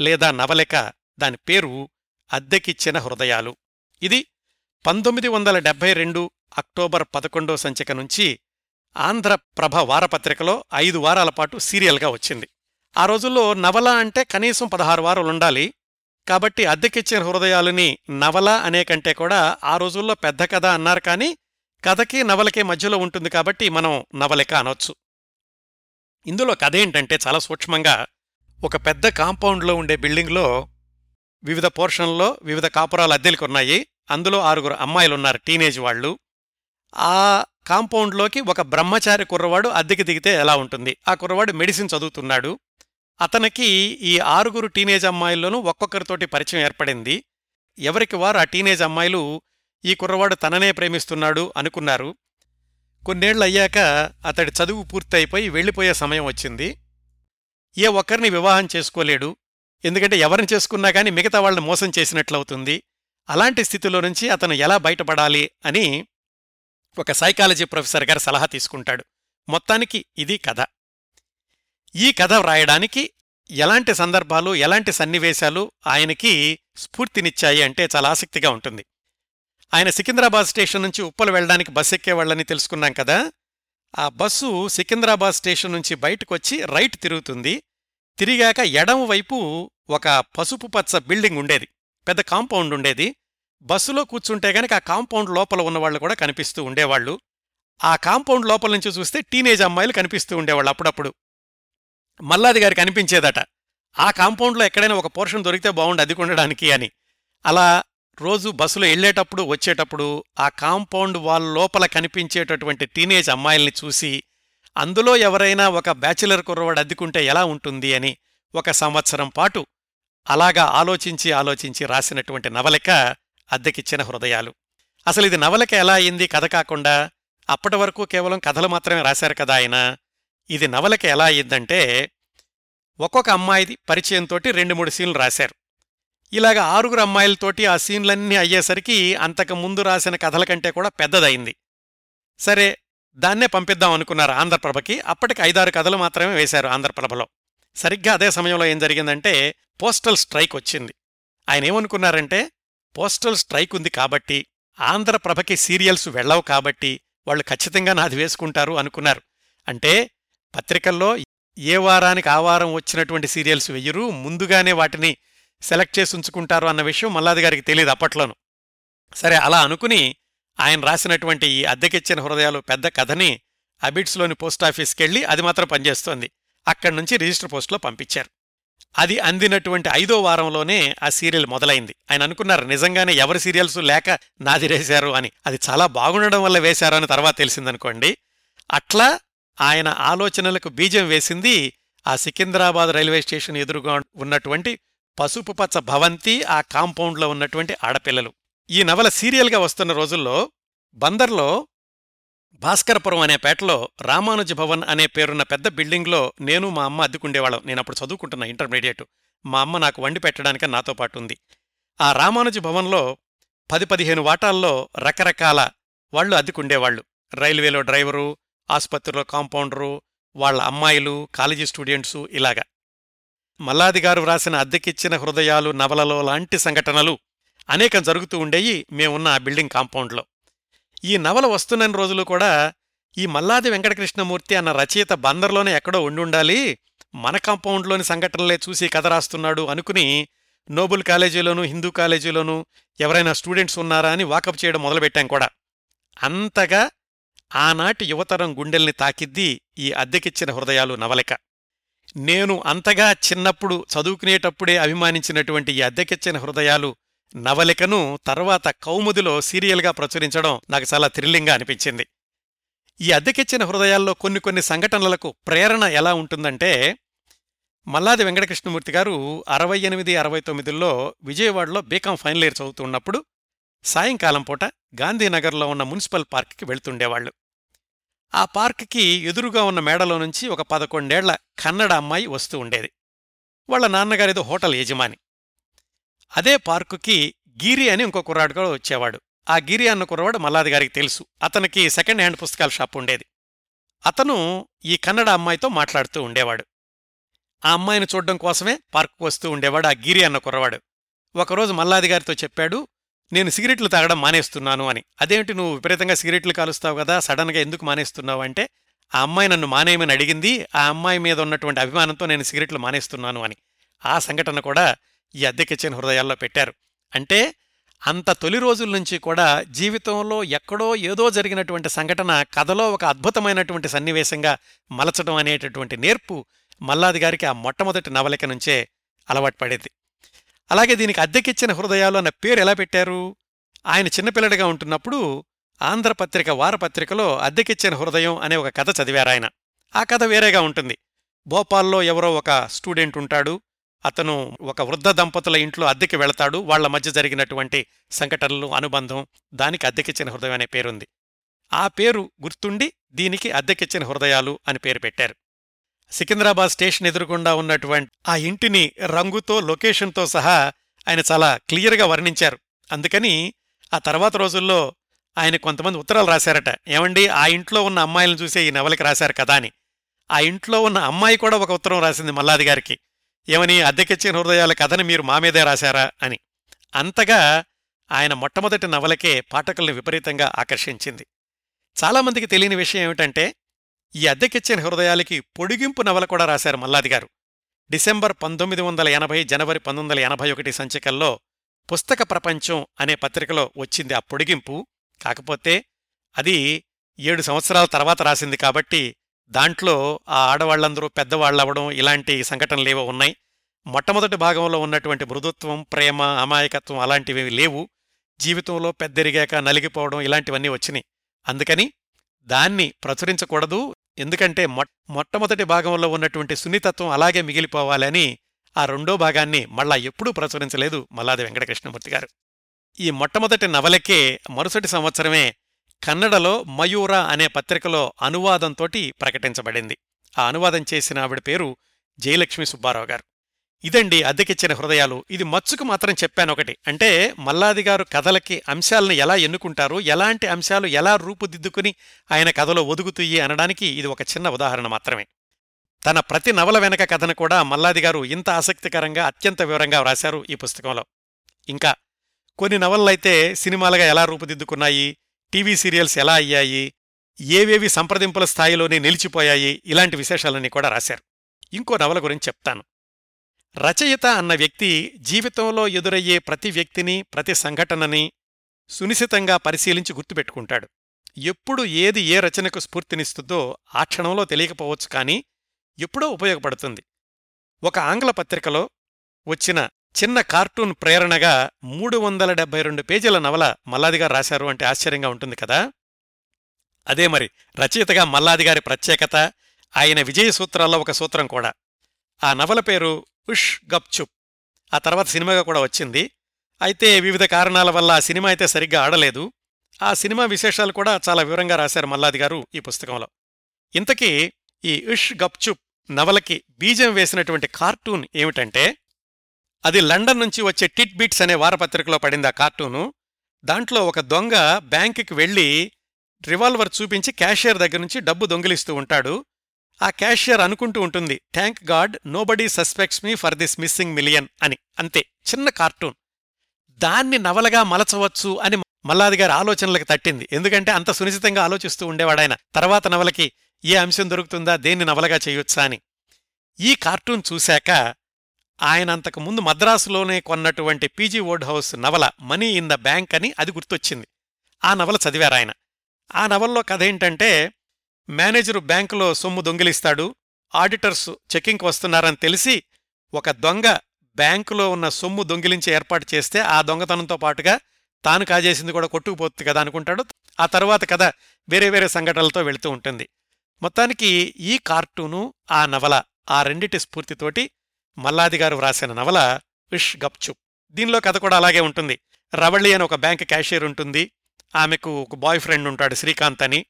[SPEAKER 1] లేదా నవలిక దాని పేరు అద్దెకిచ్చిన హృదయాలు. ఇది పంతొమ్మిది వందల డెబ్బై రెండు అక్టోబర్ పదకొండో సంచిక నుంచి ఆంధ్రప్రభ వారపత్రికలో ఐదు వారాల పాటు సీరియల్గా వచ్చింది. ఆ రోజుల్లో నవల అంటే కనీసం పదహారు వారాలుండాలి కాబట్టి అద్దెకిచ్చిన హృదయాలని నవల అనే కంటే కూడా ఆ రోజుల్లో పెద్ద కథ అన్నారు కానీ కథకి నవలకి మధ్యలో ఉంటుంది కాబట్టి మనం నవలిక అనొచ్చు. ఇందులో కథ ఏంటంటే చాలా సూక్ష్మంగా ఒక పెద్ద కాంపౌండ్లో ఉండే బిల్డింగ్లో వివిధ పోర్షన్లో వివిధ కాపురాలు అద్దెలకు ఉన్నాయి అందులో ఆరుగురు అమ్మాయిలున్నారు టీనేజ్ వాళ్ళు. ఆ కాంపౌండ్లోకి ఒక బ్రహ్మచారి కుర్రవాడు అద్దెకి దిగితే ఎలా ఉంటుంది? ఆ కుర్రవాడు మెడిసిన్ చదువుతున్నాడు. అతనికి ఈ ఆరుగురు టీనేజ్ అమ్మాయిల్లోనూ ఒక్కొక్కరితోటి పరిచయం ఏర్పడింది. ఎవరికి వారు ఆ టీనేజ్ అమ్మాయిలు ఈ కుర్రవాడు తననే ప్రేమిస్తున్నాడు అనుకున్నారు. కొన్నేళ్ళయ్యాక అతడి చదువు పూర్తయిపోయి వెళ్ళిపోయే సమయం వచ్చింది. ఏ ఒక్కరిని వివాహం చేసుకోలేడు. ఎందుకంటే ఎవరిని చేసుకున్నా కానీ మిగతా వాళ్ళని మోసం చేసినట్లవుతుంది. అలాంటి స్థితిలో నుంచి అతను ఎలా బయటపడాలి అని ఒక సైకాలజీ ప్రొఫెసర్ గారు సలహా తీసుకుంటాడు. మొత్తానికి ఇది కథ. ఈ కథ వ్రాయడానికి ఎలాంటి సందర్భాలు ఎలాంటి సన్నివేశాలు ఆయనకి స్ఫూర్తినిచ్చాయి అంటే చాలా ఆసక్తిగా ఉంటుంది. ఆయన సికింద్రాబాద్ స్టేషన్ నుంచి ఉప్పలు వెళ్ళడానికి బస్ ఎక్కేవాళ్ళని తెలుసుకున్నాం కదా. ఆ బస్సు సికింద్రాబాద్ స్టేషన్ నుంచి బయటకొచ్చి రైట్ తిరుగుతుంది. తిరిగాక ఎడమ వైపు ఒక పసుపు పచ్చ బిల్డింగ్ ఉండేది. పెద్ద కాంపౌండ్ ఉండేది. బస్సులో కూర్చుంటే గనక ఆ కాంపౌండ్ లోపల ఉన్నవాళ్ళు కూడా కనిపిస్తూ ఉండేవాళ్ళు. ఆ కాంపౌండ్ లోపల నుంచి చూస్తే టీనేజ్ అమ్మాయిలు కనిపిస్తూ ఉండేవాళ్ళు అప్పుడప్పుడు. మల్లాది గారికి కనిపించేదట ఆ కాంపౌండ్లో ఎక్కడైనా ఒక పోర్షన్ దొరికితే బాగుండు అది కొనడానికి అని. అలా రోజు బస్సులో వెళ్ళేటప్పుడు వచ్చేటప్పుడు ఆ కాంపౌండ్ వాల్ లోపల కనిపించేటటువంటి టీనేజ్ అమ్మాయిల్ని చూసి అందులో ఎవరైనా ఒక బ్యాచిలర్ కుర్రవాడు అద్దుకుంటే ఎలా ఉంటుంది? అని ఒక సంవత్సరం పాటు అలాగా ఆలోచించి ఆలోచించి రాసినటువంటి నవలిక అద్దెకిచ్చిన హృదయాలు. అసలు ఇది నవలిక ఎలా అయింది? కథ కాకుండా అప్పటి వరకు కేవలం కథలు మాత్రమే రాశారు కదా ఆయన. ఇది నవలిక ఎలా అయిందంటే ఒక్కొక్క అమ్మాయిది పరిచయంతోటి రెండు మూడు సీన్లు రాశారు. ఇలాగ ఆరుగురు అమ్మాయిలతోటి ఆ సీన్లన్నీ అయ్యేసరికి అంతకు ముందు రాసిన కథల కంటే కూడా పెద్దదైంది సరే దాన్నే పంపిద్దాం అనుకున్నారు ఆంధ్రప్రభకి. అప్పటికి ఐదారు కథలు మాత్రమే వేశారు ఆంధ్రప్రభలో. సరిగ్గా అదే సమయంలో ఏం జరిగిందంటే పోస్టల్ స్ట్రైక్ వచ్చింది. ఆయన ఏమనుకున్నారంటే పోస్టల్ స్ట్రైక్ ఉంది కాబట్టి ఆంధ్రప్రభకి సీరియల్స్ వెళ్ళవు కాబట్టి వాళ్ళు ఖచ్చితంగా నాది వేసుకుంటారు అనుకున్నారు. అంటే పత్రికల్లో ఏ వారానికి ఆ వారం వచ్చినటువంటి సీరియల్స్ వెయ్యరు ముందుగానే వాటిని సెలెక్ట్ చేసి ఉంచుకుంటారు అన్న విషయం మల్లాది గారికి తెలియదు అప్పట్లోను. సరే అలా అనుకుని ఆయన రాసినటువంటి ఈ అద్దెకిచ్చిన హృదయాలు పెద్ద కథని అబిడ్స్లోని పోస్టాఫీస్కెళ్ళి అది మాత్రం పనిచేస్తోంది. అక్కడి నుంచి రిజిస్టర్ పోస్ట్లో పంపించారు. అది అందినటువంటి ఐదో వారంలోనే ఆ సీరియల్ మొదలైంది. ఆయన అనుకున్నారు నిజంగానే ఎవరి సీరియల్స్ లేక నాదిరేశారు అని. అది చాలా బాగుండడం వల్ల వేశారు అని తర్వాత తెలిసిందనుకోండి. అట్లా ఆయన ఆలోచనలకు బీజం వేసింది ఆ సికింద్రాబాద్ రైల్వే స్టేషన్ ఎదురుగా ఉన్నటువంటి పసుపు పచ్చ భవంతి ఆ కాంపౌండ్లో ఉన్నటువంటి ఆడపిల్లలు. ఈ నవల సీరియల్గా వస్తున్న రోజుల్లో బందర్లో భాస్కరపురం అనే పేటలో రామానుజ భవన్ అనే పేరున్న పెద్ద బిల్డింగ్లో నేను మా అమ్మ అద్దుకుండేవాళ్ళం. నేను అప్పుడు చదువుకుంటున్నా ఇంటర్మీడియట్. మా అమ్మ నాకు వండి పెట్టడానికి నాతో పాటు ఉంది. ఆ రామానుజ భవన్లో పది పదిహేను వాటాల్లో రకరకాల వాళ్ళు అద్దెకుండేవాళ్ళు. రైల్వేలో డ్రైవరు ఆసుపత్రిలో కాంపౌండరు వాళ్ళ అమ్మాయిలు కాలేజీ స్టూడెంట్సు ఇలాగా. మల్లాది గారు వ్రాసిన అద్దెకిచ్చిన హృదయాలు నవలలో లాంటి సంఘటనలు అనేకం జరుగుతూ ఉండేవి మేమున్న ఆ బిల్డింగ్ కాంపౌండ్లో. ఈ నవల వస్తున్న రోజులు కూడా ఈ మల్లాది వెంకటకృష్ణమూర్తి అన్న రచయిత బందర్లోనే ఎక్కడో ఉండుండాలి మన కాంపౌండ్లోని సంఘటనలే చూసి కథ రాస్తున్నాడు అనుకుని నోబుల్ కాలేజీలోనూ హిందూ కాలేజీలోనూ ఎవరైనా స్టూడెంట్స్ ఉన్నారా అని వాకప్ చేయడం మొదలుపెట్టాం కూడా. అంతగా ఆనాటి యువతరం గుండెల్ని తాకిద్ది ఈ అద్దెకిచ్చిన హృదయాలు నవలిక. నేను అంతగా చిన్నప్పుడు చదువుకునేటప్పుడే అభిమానించినటువంటి ఈ అద్దెకిచ్చిన హృదయాలు నవలికను తర్వాత కౌముదిలో సీరియల్గా ప్రచురించడం నాకు చాలా థ్రిల్లింగ్గా అనిపించింది. ఈ అద్దెకిచ్చిన హృదయాల్లో కొన్ని కొన్ని సంఘటనలకు ప్రేరణ ఎలా ఉంటుందంటే మల్లాది వెంకటకృష్ణమూర్తి గారు అరవై ఎనిమిది అరవై తొమ్మిదిలో విజయవాడలో బీకాం ఫైనల్ ఇయర్ చదువుతున్నప్పుడు సాయంకాలం పూట గాంధీనగర్లో ఉన్న మున్సిపల్ పార్క్కి వెళ్తుండేవాళ్ళు ఆ పార్క్కి ఎదురుగా ఉన్న మేడలో నుంచి ఒక పదకొండేళ్ళ కన్నడ అమ్మాయి వస్తూ ఉండేది. వాళ్ళ నాన్నగారేదో హోటల్ యజమాని. అదే పార్కుకి గిరి అని ఇంకో కుర్రాడు కూడా వచ్చేవాడు. ఆ గిరి అన్న కుర్రవాడు మల్లాది గారికి తెలుసు. అతనికి సెకండ్ హ్యాండ్ పుస్తకాల షాప్ ఉండేది. అతను ఈ కన్నడ అమ్మాయితో మాట్లాడుతూ ఉండేవాడు. ఆ అమ్మాయిని చూడడం కోసమే పార్కుకు వస్తూ ఉండేవాడు ఆ గిరి అన్న కుర్రవాడు. ఒకరోజు మల్లాది గారితో చెప్పాడు నేను సిగరెట్లు తాగడం మానేస్తున్నాను అని. అదేంటి నువ్వు విపరీతంగా సిగరెట్లు కాలుస్తావు కదా సడన్గా ఎందుకు మానేస్తున్నావు అంటే ఆ అమ్మాయి నన్ను మానేయమని అడిగింది ఆ అమ్మాయి మీద ఉన్నటువంటి అభిమానంతో నేను సిగరెట్లు మానేస్తున్నాను అని. ఆ సంఘటన కూడా ఈ అద్దెకిచ్చిన హృదయాల్లో పెట్టారు. అంటే అంత తొలి రోజుల నుంచి కూడా జీవితంలో ఎక్కడో ఏదో జరిగినటువంటి సంఘటన కథలో ఒక అద్భుతమైనటువంటి సన్నివేశంగా మలచడం అనేటటువంటి నేర్పు మల్లాది గారికి ఆ మొట్టమొదటి నవలిక నుంచే అలవాటు పడేది. అలాగే దీనికి అద్దెకిచ్చిన హృదయాలు అన్న పేరు ఎలా పెట్టారు? ఆయన చిన్నపిల్లడిగా ఉంటున్నప్పుడు ఆంధ్రపత్రిక వారపత్రికలో అద్దెకిచ్చిన హృదయం అనే ఒక కథ చదివారాయన ఆ కథ వేరేగా ఉంటుంది. భోపాల్లో ఎవరో ఒక స్టూడెంట్ ఉంటాడు. అతను ఒక వృద్ధ దంపతుల ఇంట్లో అద్దెకి వెళతాడు. వాళ్ళ మధ్య జరిగినటువంటి సంఘటనలు అనుబంధం దానికి అద్దెకిచ్చిన హృదయం అనే పేరుంది. ఆ పేరు గుర్తుండి దీనికి అద్దెకిచ్చిన హృదయాలు అని పేరు పెట్టారు. సికింద్రాబాద్ స్టేషన్ ఎదురుగుండా ఉన్నటువంటి ఆ ఇంటిని రంగుతో లొకేషన్తో సహా ఆయన చాలా క్లియర్గా వర్ణించారు. అందుకని ఆ తర్వాత రోజుల్లో ఆయన కొంతమంది ఉత్తరాలు రాశారట. ఏమండి ఆ ఇంట్లో ఉన్న అమ్మాయిలను చూసే ఈ నవలకి రాశారు కదా అని. ఆ ఇంట్లో ఉన్న అమ్మాయి కూడా ఒక ఉత్తరం రాసింది మల్లాది గారికి. ఏమని అద్దెకిచ్చిన హృదయాల కథని మీరు మా మీదే రాశారా అని. అంతగా ఆయన మొట్టమొదటి నవలకే పాఠకుల్ని విపరీతంగా ఆకర్షించింది. చాలామందికి తెలియని విషయం ఏమిటంటే ఈ అద్దెకిచ్చిన హృదయాలకి పొడిగింపు నవల కూడా రాశారు మల్లాది గారు. డిసెంబర్ పంతొమ్మిది వందల ఎనభై జనవరి పంతొమ్మిది వందల ఎనభై ఒకటి సంచికల్లో పుస్తక ప్రపంచం అనే పత్రికలో వచ్చింది ఆ పొడిగింపు. కాకపోతే అది ఏడు సంవత్సరాల తర్వాత రాసింది కాబట్టి దాంట్లో ఆ ఆడవాళ్ళందరూ పెద్దవాళ్ళవడం ఇలాంటి సంఘటనలేవో ఉన్నాయి. మొట్టమొదటి భాగంలో ఉన్నటువంటి మృదుత్వం ప్రేమ అమాయకత్వం అలాంటివి లేవు. జీవితంలో పెద్దరిగాక నలిగిపోవడం ఇలాంటివన్నీ వచ్చినాయి. అందుకని దాన్ని ప్రచురించకూడదు. ఎందుకంటే మొట్టమొదటి భాగంలో ఉన్నటువంటి సున్నితత్వం అలాగే మిగిలిపోవాలని ఆ రెండో భాగాన్ని మళ్ళా ఎప్పుడూ ప్రచురించలేదు మల్లాది వెంకటకృష్ణమూర్తి గారు. ఈ మొట్టమొదటి నవలకే మరుసటి సంవత్సరమే కన్నడలో మయూర అనే పత్రికలో అనువాదంతోటి ప్రకటించబడింది. ఆ అనువాదం చేసిన ఆవిడ పేరు జయలక్ష్మి సుబ్బారావు గారు. ఇదండి అద్దెకిచ్చిన హృదయాలు. ఇది మచ్చుకు మాత్రం చెప్పాను ఒకటి. అంటే మల్లాది గారు కథలకి అంశాలను ఎలా ఎన్నుకుంటారు ఎలాంటి అంశాలు ఎలా రూపుదిద్దుకుని ఆయన కథలో ఒదుగుతుయి అనడానికి ఇది ఒక చిన్న ఉదాహరణ మాత్రమే. తన ప్రతి నవల వెనక కథను కూడా మల్లాది గారు ఇంత ఆసక్తికరంగా అత్యంత వివరంగా వ్రాశారు ఈ పుస్తకంలో. ఇంకా కొన్ని నవలలైతే సినిమాలుగా ఎలా రూపుదిద్దుకున్నాయి టీవీ సీరియల్స్ ఎలా అయ్యాయి ఏవేవి సంప్రదింపుల స్థాయిలోనే నిలిచిపోయాయి ఇలాంటి విశేషాలన్నీ కూడా రాశారు. ఇంకో నవల గురించి చెప్తాను. రచయిత అన్న వ్యక్తి జీవితంలో ఎదురయ్యే ప్రతి వ్యక్తిని ప్రతి సంఘటనని సునిశితంగా పరిశీలించి గుర్తుపెట్టుకుంటాడు. ఎప్పుడు ఏది ఏ రచనకు స్ఫూర్తినిస్తుందో ఆ క్షణంలో తెలియకపోవచ్చు కానీ ఎప్పుడో ఉపయోగపడుతుంది. ఒక ఆంగ్ల పత్రికలో వచ్చిన చిన్న కార్టూన్ ప్రేరణగా మూడు వందల డెబ్బై రెండు పేజీల నవల మల్లాదిగారు రాశారు అంటే ఆశ్చర్యంగా ఉంటుంది కదా. అదే మరి రచయితగా మల్లాదిగారి ప్రత్యేకత ఆయన విజయ సూత్రాల్లో ఒక సూత్రం కూడా. ఆ నవల పేరు ఉష్ గప్చుప్ ఆ తర్వాత సినిమాగా కూడా వచ్చింది. అయితే వివిధ కారణాల వల్ల ఆ సినిమా అయితే సరిగ్గా ఆడలేదు. ఆ సినిమా విశేషాలు కూడా చాలా వివరంగా రాశారు మల్లాది గారు ఈ పుస్తకంలో. ఇంతకీ ఈ ఉష్ గప్చుప్ నవలకి బీజం వేసినటువంటి కార్టూన్ ఏమిటంటే అది లండన్ నుంచి వచ్చే టిట్ బిట్స్ అనే వారపత్రికలో పడింది ఆ కార్టూను. దాంట్లో ఒక దొంగ బ్యాంకుకి వెళ్ళి రివాల్వర్ చూపించి క్యాషియర్ దగ్గర నుంచి డబ్బు దొంగిలిస్తూ ఉంటాడు. ఆ క్యాషియర్ అనుకుంటూ ఉంటుంది thank God nobody suspects me for this missing million అని. అంతే చిన్న కార్టూన్. దాన్ని నవలగా మలచవచ్చు అని మల్లాది గారి ఆలోచనలకు తట్టింది. ఎందుకంటే అంత సునిశ్చితంగా ఆలోచిస్తూ ఉండేవాడాయన. తర్వాత నవలకి ఏ అంశం దొరుకుతుందా దేన్ని నవలగా చేయొచ్చా అని. ఈ కార్టూన్ చూశాక ఆయన అంతకు ముందు మద్రాసులోనే కొన్నటువంటి పీజీ వుడ్ హౌస్ నవల మనీ ఇన్ ద బ్యాంక్ అని అది గుర్తొచ్చింది. ఆ నవల చదివారాయన. ఆ నవల్లో కథ ఏంటంటే మేనేజరు బ్యాంకులో సొమ్ము దొంగిలిస్తాడు ఆడిటర్స్ చెకింగ్కి వస్తున్నారని తెలిసి ఒక దొంగ బ్యాంకులో ఉన్న సొమ్ము దొంగిలించి ఏర్పాటు చేస్తే ఆ దొంగతనంతో పాటుగా తాను కాజేసింది కూడా కొట్టుకుపోతుంది కదా అనుకుంటాడు. ఆ తర్వాత కథ వేరే వేరే సంఘటనలతో వెళుతూ ఉంటుంది. మొత్తానికి ఈ కార్టూను ఆ నవల ఆ రెండిటి స్ఫూర్తితోటి మల్లాది గారు వ్రాసిన నవల విష్ గప్చుప్. దీనిలో కథ కూడా అలాగే ఉంటుంది. రవళి అని ఒక బ్యాంక్ క్యాషియర్ ఉంటుంది. ఆమెకు ఒక బాయ్ ఫ్రెండ్ ఉంటాడు శ్రీకాంత్ అని.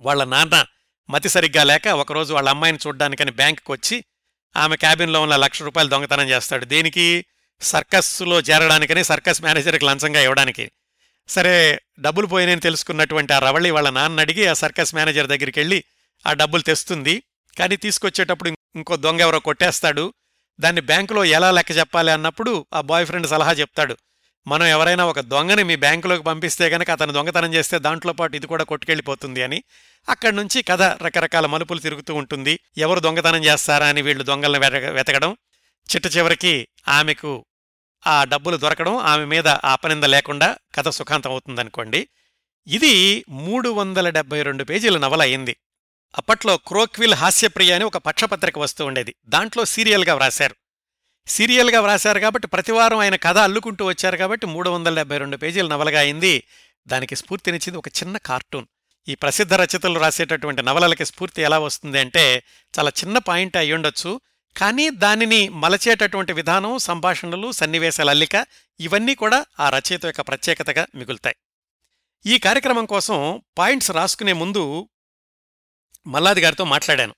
[SPEAKER 1] వాళ్ళ నాన్న మతి సరిగ్గా లేక ఒకరోజు వాళ్ళ అమ్మాయిని చూడ్డానికని బ్యాంకుకి వచ్చి ఆమె క్యాబిన్లో ఉన్న లక్ష రూపాయలు దొంగతనం చేస్తాడు. దేనికి సర్కస్లో చేరడానికని సర్కస్ మేనేజర్కి లంచంగా ఇవ్వడానికి. సరే డబ్బులు పోయినని తెలుసుకున్నటువంటి ఆ రవళి వాళ్ళ నాన్న అడిగి ఆ సర్కస్ మేనేజర్ దగ్గరికి వెళ్ళి ఆ డబ్బులు తెస్తుంది. కానీ తీసుకొచ్చేటప్పుడు ఇంకో దొంగ ఎవరో కొట్టేస్తాడు. దాన్ని బ్యాంకులో ఎలా లెక్క చెప్పాలి అన్నప్పుడు ఆ బాయ్ ఫ్రెండ్ సలహా చెప్తాడు. మనం ఎవరైనా ఒక దొంగని మీ బ్యాంకులోకి పంపిస్తే గనక అతను దొంగతనం చేస్తే దాంట్లో పాటు ఇది కూడా కొట్టుకెళ్ళిపోతుంది అని అక్కడి నుంచి కథ రకరకాల మలుపులు తిరుగుతూ ఉంటుంది. ఎవరు దొంగతనం చేస్తారా అని వీళ్ళు దొంగలను వెతకడం. చిట్ట చివరికి ఆమెకు ఆ డబ్బులు దొరకడం ఆమె మీద ఆ అపనింద లేకుండా కథ సుఖాంతం అవుతుందనుకోండి. ఇది మూడు వందల డెబ్బై రెండు పేజీల నవల అయింది. అప్పట్లో క్రోక్విల్ హాస్యప్రియ అని ఒక పక్షపత్రిక వస్తూ ఉండేది. దాంట్లో సీరియల్గా వ్రాశారు. సీరియల్గా వ్రాశారు కాబట్టి ప్రతివారం ఆయన కథ అల్లుకుంటూ వచ్చారు కాబట్టి మూడు వందల డెబ్బై రెండు పేజీల నవలగా అయింది. దానికి స్ఫూర్తినిచ్చింది ఒక చిన్న కార్టూన్. ఈ ప్రసిద్ధ రచయితలు రాసేటటువంటి నవలలకి స్ఫూర్తి ఎలా వస్తుంది అంటే చాలా చిన్న పాయింట్ అయి ఉండొచ్చు. కానీ దానిని మలచేటటువంటి విధానం సంభాషణలు సన్నివేశాల అల్లిక ఇవన్నీ కూడా ఆ రచయిత యొక్క ప్రత్యేకతగా మిగులుతాయి. ఈ కార్యక్రమం కోసం పాయింట్స్ రాసుకునే ముందు మల్లాది గారితో మాట్లాడాను.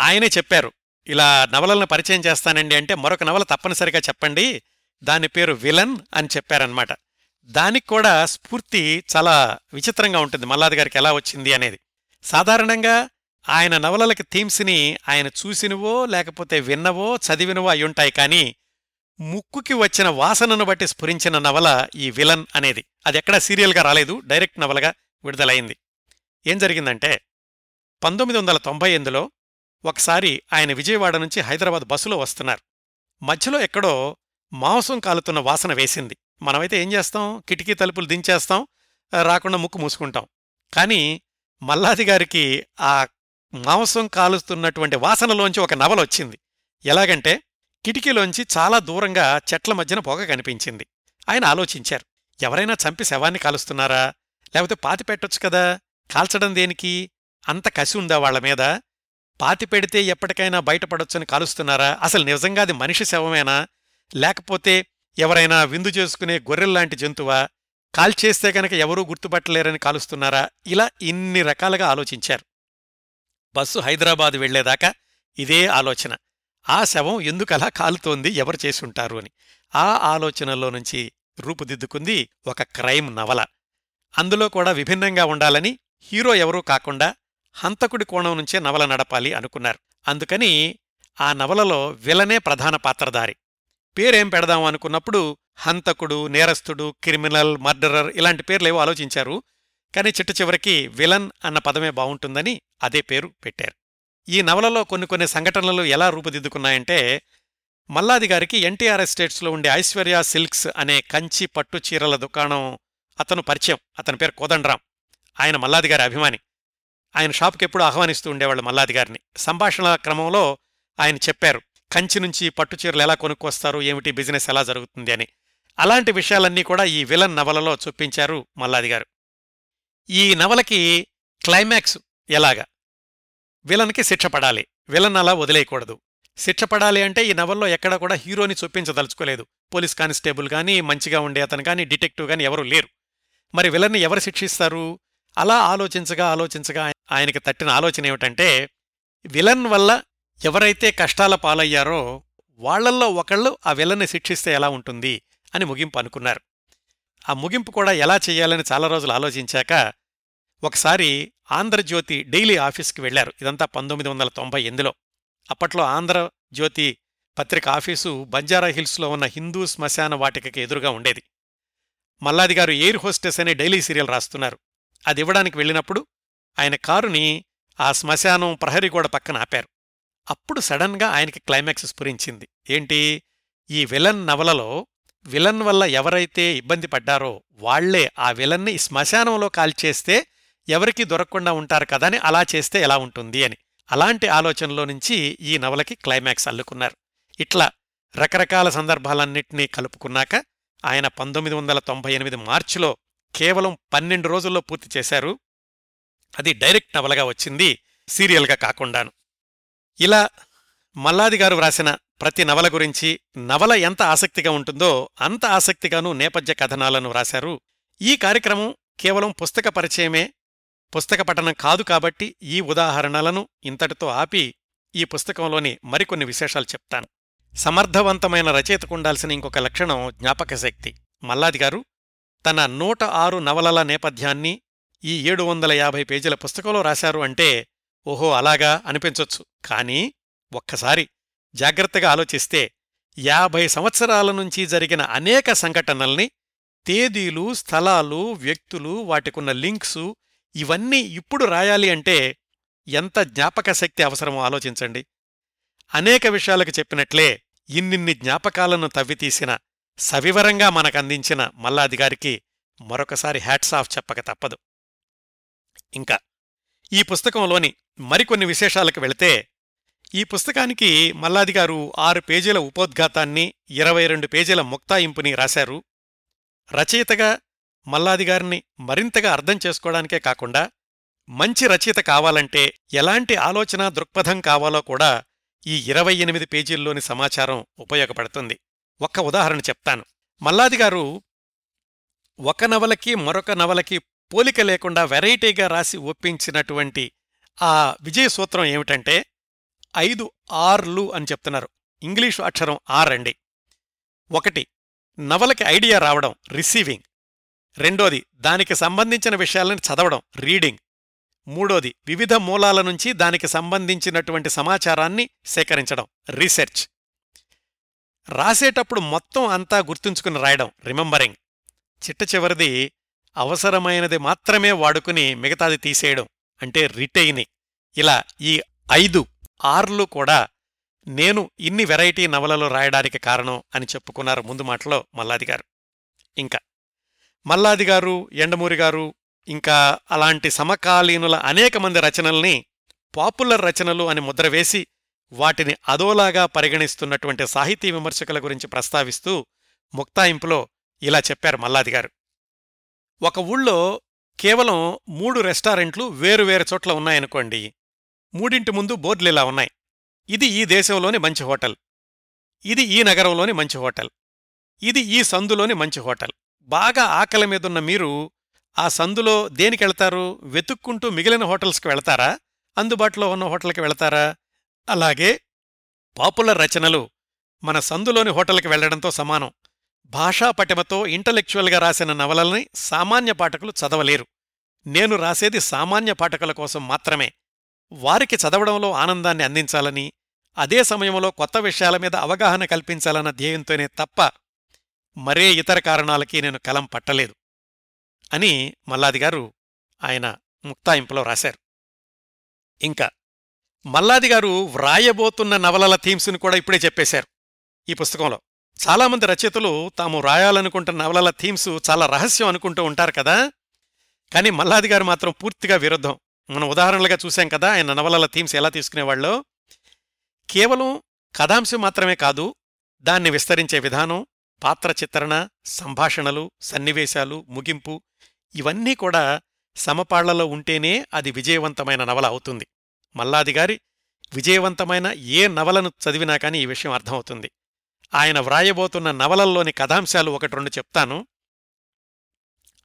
[SPEAKER 1] ఆయనే చెప్పారు ఇలా నవలలను పరిచయం చేస్తానండి అంటే మరొక నవల తప్పనిసరిగా చెప్పండి. దాని పేరు విలన్ అని చెప్పారనమాట దానికి కూడా స్ఫూర్తి చాలా విచిత్రంగా ఉంటుంది. మల్లాది గారికి ఎలా వచ్చింది అనేది. సాధారణంగా ఆయన నవలలకి థీమ్స్ని ఆయన చూసినవో లేకపోతే విన్నవో చదివినవో అయ్యుంటాయి కానీ ముక్కుకి వచ్చిన వాసనను బట్టి స్ఫురించిన నవల ఈ విలన్ అనేది. అది ఎక్కడా సీరియల్గా రాలేదు డైరెక్ట్ నవలగా విడుదలైంది. ఏం జరిగిందంటే పంతొమ్మిది వందల తొంభై ఎనిమిదిలో ఒకసారి ఆయన విజయవాడ నుంచి హైదరాబాద్ బస్సులో వస్తున్నారు. మధ్యలో ఎక్కడో మాంసం కాలుతున్న వాసన వేసింది. మనమైతే ఏం చేస్తాం? కిటికీ తలుపులు దించేస్తాం రాకుండా ముక్కు మూసుకుంటాం. కానీ మల్లాది గారికి ఆ మాంసం కాలుస్తున్నటువంటి వాసనలోంచి ఒక నవల వచ్చింది. ఎలాగంటే కిటికీలోంచి చాలా దూరంగా చెట్ల మధ్యన పొగ కనిపించింది. ఆయన ఆలోచించారు. ఎవరైనా చంపి శవాన్ని కాలుస్తున్నారా? లేకపోతే పాతి పెట్టొచ్చు కదా? కాల్చడం దేనికి? అంత కసి ఉందా వాళ్ళ మీద? పాతి పెడితే ఎప్పటికైనా బయటపడొచ్చని కాలుస్తున్నారా? అసలు నిజంగా అది మనిషి శవమేనా? లేకపోతే ఎవరైనా విందు చేసుకునే గొర్రెల్లాంటి జంతువా? కాల్చేస్తే కనుక ఎవరూ గుర్తుపట్టలేరని కాలుస్తున్నారా? ఇలా ఇన్ని రకాలుగా ఆలోచించారు. బస్సు హైదరాబాద్ వెళ్ళేదాకా ఇదే ఆలోచన. ఆ శవం ఎందుకలా కాలుతోంది? ఎవరు చేసుంటారు అని. ఆ ఆలోచనలో నుంచి రూపుదిద్దుకుంది ఒక క్రైమ్ నవల. అందులో కూడా విభిన్నంగా ఉండాలని హీరో ఎవరూ కాకుండా హంతకుడి కోణం నుంచే నవల నడపాలి అనుకున్నారు. అందుకని ఆ నవలలో విలనే ప్రధాన పాత్రధారి. పేరేం పెడదాం అనుకున్నప్పుడు హంతకుడు నేరస్తుడు క్రిమినల్ మర్డరర్ ఇలాంటి పేర్లేవో ఆలోచించారు. కానీ చిట్ట చివరికి విలన్ అన్న పదమే బావుంటుందని అదే పేరు పెట్టారు. ఈ నవలలో కొన్ని కొన్ని సంఘటనలు ఎలా రూపుదిద్దుకున్నాయంటే మల్లాది గారికి ఎన్టీఆర్ ఎస్టేట్స్లో ఉండే ఐశ్వర్య సిల్క్స్ అనే కంచి పట్టు చీరల దుకాణం అతను పరిచయం. అతని పేరు కోదండరాం. ఆయన మల్లాది గారి అభిమాని. ఆయన షాప్కి ఎప్పుడు ఆహ్వానిస్తూ ఉండేవాళ్ళు మల్లాది గారిని. సంభాషణ క్రమంలో ఆయన చెప్పారు కంచి నుంచి పట్టు చీరలు ఎలా కొనుక్కొస్తారు ఏమిటి బిజినెస్ ఎలా జరుగుతుంది అని. అలాంటి విషయాలన్నీ కూడా ఈ విలన్ నవలలో చూపించారు మల్లాది గారు. ఈ నవలకి క్లైమాక్స్ ఎలాగా? విలన్కి శిక్ష పడాలి. విలన్ అలా వదిలేయకూడదు. శిక్ష పడాలి అంటే ఈ నవల్లో ఎక్కడ కూడా హీరోని చూపించదలుచుకోలేదు. పోలీస్ కానిస్టేబుల్ కానీ మంచిగా ఉండే అతను కానీ డిటెక్టివ్ కానీ ఎవరూ లేరు. మరి విలన్ని ఎవరు శిక్షిస్తారు? అలా ఆలోచించగా ఆలోచించగా ఆయనకి తట్టిన ఆలోచన ఏమిటంటే విలన్ వల్ల ఎవరైతే కష్టాల పాలయ్యారో వాళ్ళల్లో ఒకళ్ళు ఆ విలన్ని శిక్షిస్తే ఎలా ఉంటుంది అని ముగింపు అనుకున్నారు. ఆ ముగింపు కూడా ఎలా చేయాలని చాలా రోజులు ఆలోచించాక ఒకసారి ఆంధ్రజ్యోతి డైలీ ఆఫీస్కి వెళ్ళారు ఇదంతా పంతొమ్మిది వందల తొంభై ఎనిమిదిలో అప్పట్లో ఆంధ్రజ్యోతి పత్రిక ఆఫీసు బంజారా హిల్స్లో ఉన్న హిందూ శ్మశాన వాటికకి ఎదురుగా ఉండేది. మల్లాది గారు ఎయిర్ హోస్టెస్ అనే డైలీ సీరియల్ రాస్తున్నారు. అది ఇవ్వడానికి వెళ్ళినప్పుడు ఆయన కారుని ఆ శ్మశానం ప్రహరీ గోడ పక్కన ఆపారు. అప్పుడు సడన్గా ఆయనకి క్లైమాక్స్ స్ఫురించింది. ఏంటి? ఈ విలన్ నవలలో విలన్ వల్ల ఎవరైతే ఇబ్బంది పడ్డారో వాళ్ళే ఆ విలన్ని శ్మశానంలో కాల్చేస్తే ఎవరికీ దొరకకుండా ఉంటారు కదా అని అలా చేస్తే ఎలా ఉంటుంది అని. అలాంటి ఆలోచనలో నుంచి ఈ నవలకి క్లైమాక్స్ అల్లుకున్నారు. ఇట్లా రకరకాల సందర్భాలన్నింటినీ కలుపుకున్నాక ఆయన పంతొమ్మిది వందల తొంభై ఎనిమిది మార్చిలో కేవలం పన్నెండు రోజుల్లో పూర్తి చేశారు. అది డైరెక్ట్ నవలగా వచ్చింది సీరియల్గా కాకుండాను. ఇలా మల్లాది గారు వ్రాసిన ప్రతి నవల గురించి నవల ఎంత ఆసక్తిగా ఉంటుందో అంత ఆసక్తిగానూ నేపథ్య కథనాలను వ్రాశారు. ఈ కార్యక్రమం కేవలం పుస్తక పరిచయమే పుస్తక పఠనం కాదు కాబట్టి ఈ ఉదాహరణలను ఇంతటితో ఆపి ఈ పుస్తకంలోని మరికొన్ని విశేషాలు చెప్తాను. సమర్థవంతమైన రచయితకు ఉండాల్సిన ఇంకొక లక్షణం జ్ఞాపకశక్తి. మల్లాది గారు తన నూట ఆరు నవలల నేపథ్యాన్ని ఈ ఏడు వందల యాభై పేజీల పుస్తకంలో రాశారు అంటే ఓహో అలాగా అనిపించొచ్చు. కానీ ఒక్కసారి జాగ్రత్తగా ఆలోచిస్తే యాభై సంవత్సరాల నుంచి జరిగిన అనేక సంఘటనల్ని తేదీలు స్థలాలు వ్యక్తులు వాటికున్న లింక్సు ఇవన్నీ ఇప్పుడు రాయాలి అంటే ఎంత జ్ఞాపకశక్తి అవసరమో ఆలోచించండి. అనేక విషయాలకు చెప్పినట్లే ఇన్నిన్ని జ్ఞాపకాలను తవ్వితీసిన సవివరంగా మనకందించిన మల్లాది గారికి మరొకసారి హ్యాట్స్ ఆఫ్ చెప్పక తప్పదు. ఇంకా ఈ పుస్తకంలోని మరికొన్ని విశేషాలకు వెళితే ఈ పుస్తకానికి మల్లాది గారు ఆరు పేజీల ఉపోద్ఘాతాన్ని ఇరవై రెండు పేజీల ముక్తాయింపుని రాశారు. రచయితగా మల్లాది గారిని మరింతగా అర్థం చేసుకోవడానికే కాకుండా మంచి రచయిత కావాలంటే ఎలాంటి ఆలోచన దృక్పథం కావాలో కూడా ఈ ఇరవై ఎనిమిది పేజీల్లోని సమాచారం ఉపయోగపడుతుంది. ఒక్క ఉదాహరణ చెప్తాను. మల్లాది గారు ఒక నవలకి మరొక నవలకి పోలిక లేకుండా వెరైటీగా రాసి ఒప్పించినటువంటి ఆ విజయ సూత్రం ఏమిటంటే ఐదు ఆర్లు అని చెప్తున్నారు. ఇంగ్లీషు అక్షరం ఆర్ అండి. ఒకటి నవలకి ఐడియా రావడం రిసీవింగ్. రెండోది దానికి సంబంధించిన విషయాలను చదవడం రీడింగ్. మూడోది వివిధ మూలాల నుంచి దానికి సంబంధించినటువంటి సమాచారాన్ని సేకరించడం రీసెర్చ్. రాసేటప్పుడు మొత్తం అంతా గుర్తుంచుకుని రాయడం రిమెంబరింగ్. చిట్ట చివరిది అవసరమైనది మాత్రమే వాడుకుని మిగతాది తీసేయడం అంటే రిటైనింగ్ ఇలా ఈ ఐదు ఆర్లు కూడా నేను ఇన్ని వెరైటీ నవలలు రాయడానికి కారణం అని చెప్పుకున్నారు ముందు మాటలో మల్లాది గారు. ఇంకా మల్లాది గారు ఎండమూరి గారు ఇంకా అలాంటి సమకాలీనుల అనేక మంది రచనల్ని పాపులర్ రచనలు అని ముద్ర వేసి వాటిని అదోలాగా పరిగణిస్తున్నటువంటి సాహితీ విమర్శకుల గురించి ప్రస్తావిస్తూ ముక్తాయింపులో ఇలా చెప్పారు మల్లాది గారు. ఒక ఊళ్ళో కేవలం మూడు రెస్టారెంట్లు వేరువేరు చోట్ల ఉన్నాయనుకోండి మూడింటి ముందు బోర్డులు ఇలా ఉన్నాయి. ఇది ఈ దేశంలోని మంచి హోటల్ ఇది ఈ నగరంలోని మంచి హోటల్ ఇది ఈ సందులోని మంచి హోటల్. బాగా ఆకలి మీదున్న మీరు ఆ సందులో దేనికెళ్తారు? వెతుక్కుంటూ మిగిలిన హోటల్స్కి వెళతారా? అందుబాటులో ఉన్న హోటల్కి వెళతారా? అలాగే పాపులర్ రచనలు మన సందులోని హోటల్కి వెళ్ళడంతో సమానం. భాషా పటిమతో ఇంటలెక్చువల్గా రాసిన నవలల్ని సామాన్య పాఠకులు చదవలేరు. నేను రాసేది సామాన్య పాఠకుల కోసం మాత్రమే. వారికి చదవడంలో ఆనందాన్ని అందించాలని అదే సమయంలో కొత్త విషయాల మీద అవగాహన కల్పించాలన్న ధ్యేయంతోనే తప్ప మరే ఇతర కారణాలకి నేను కలం పట్టలేదు అని మల్లాది గారు ఆయన ముక్తాయింపులో రాశారు. ఇంకా మల్లాది గారు వ్రాయబోతున్న నవలల థీమ్స్ని కూడా ఇప్పుడే చెప్పేశారు ఈ పుస్తకంలో. చాలామంది రచయితలు తాము రాయాలనుకుంటున్న నవలల థీమ్స్ చాలా రహస్యం అనుకుంటూ ఉంటారు కదా. కానీ మల్లాది గారు మాత్రం పూర్తిగా విరుద్ధం. మనం ఉదాహరణలుగా చూశాం కదా ఆయన నవలల థీమ్స్ ఎలా తీసుకునేవాళ్ళో. కేవలం కథాంశం మాత్రమే కాదు దాన్ని విస్తరించే విధానం పాత్ర చిత్రణ సంభాషణలు సన్నివేశాలు ముగింపు ఇవన్నీ కూడా సమపాళ్ళలో ఉంటేనే అది విజయవంతమైన నవల అవుతుంది. మల్లాది గారి విజయవంతమైన ఏ నవలను చదివినా కానీ ఈ విషయం అర్థమవుతుంది. ఆయన వ్రాయబోతున్న నవలల్లోని కథాంశాలు ఒకటి రెండు చెప్తాను.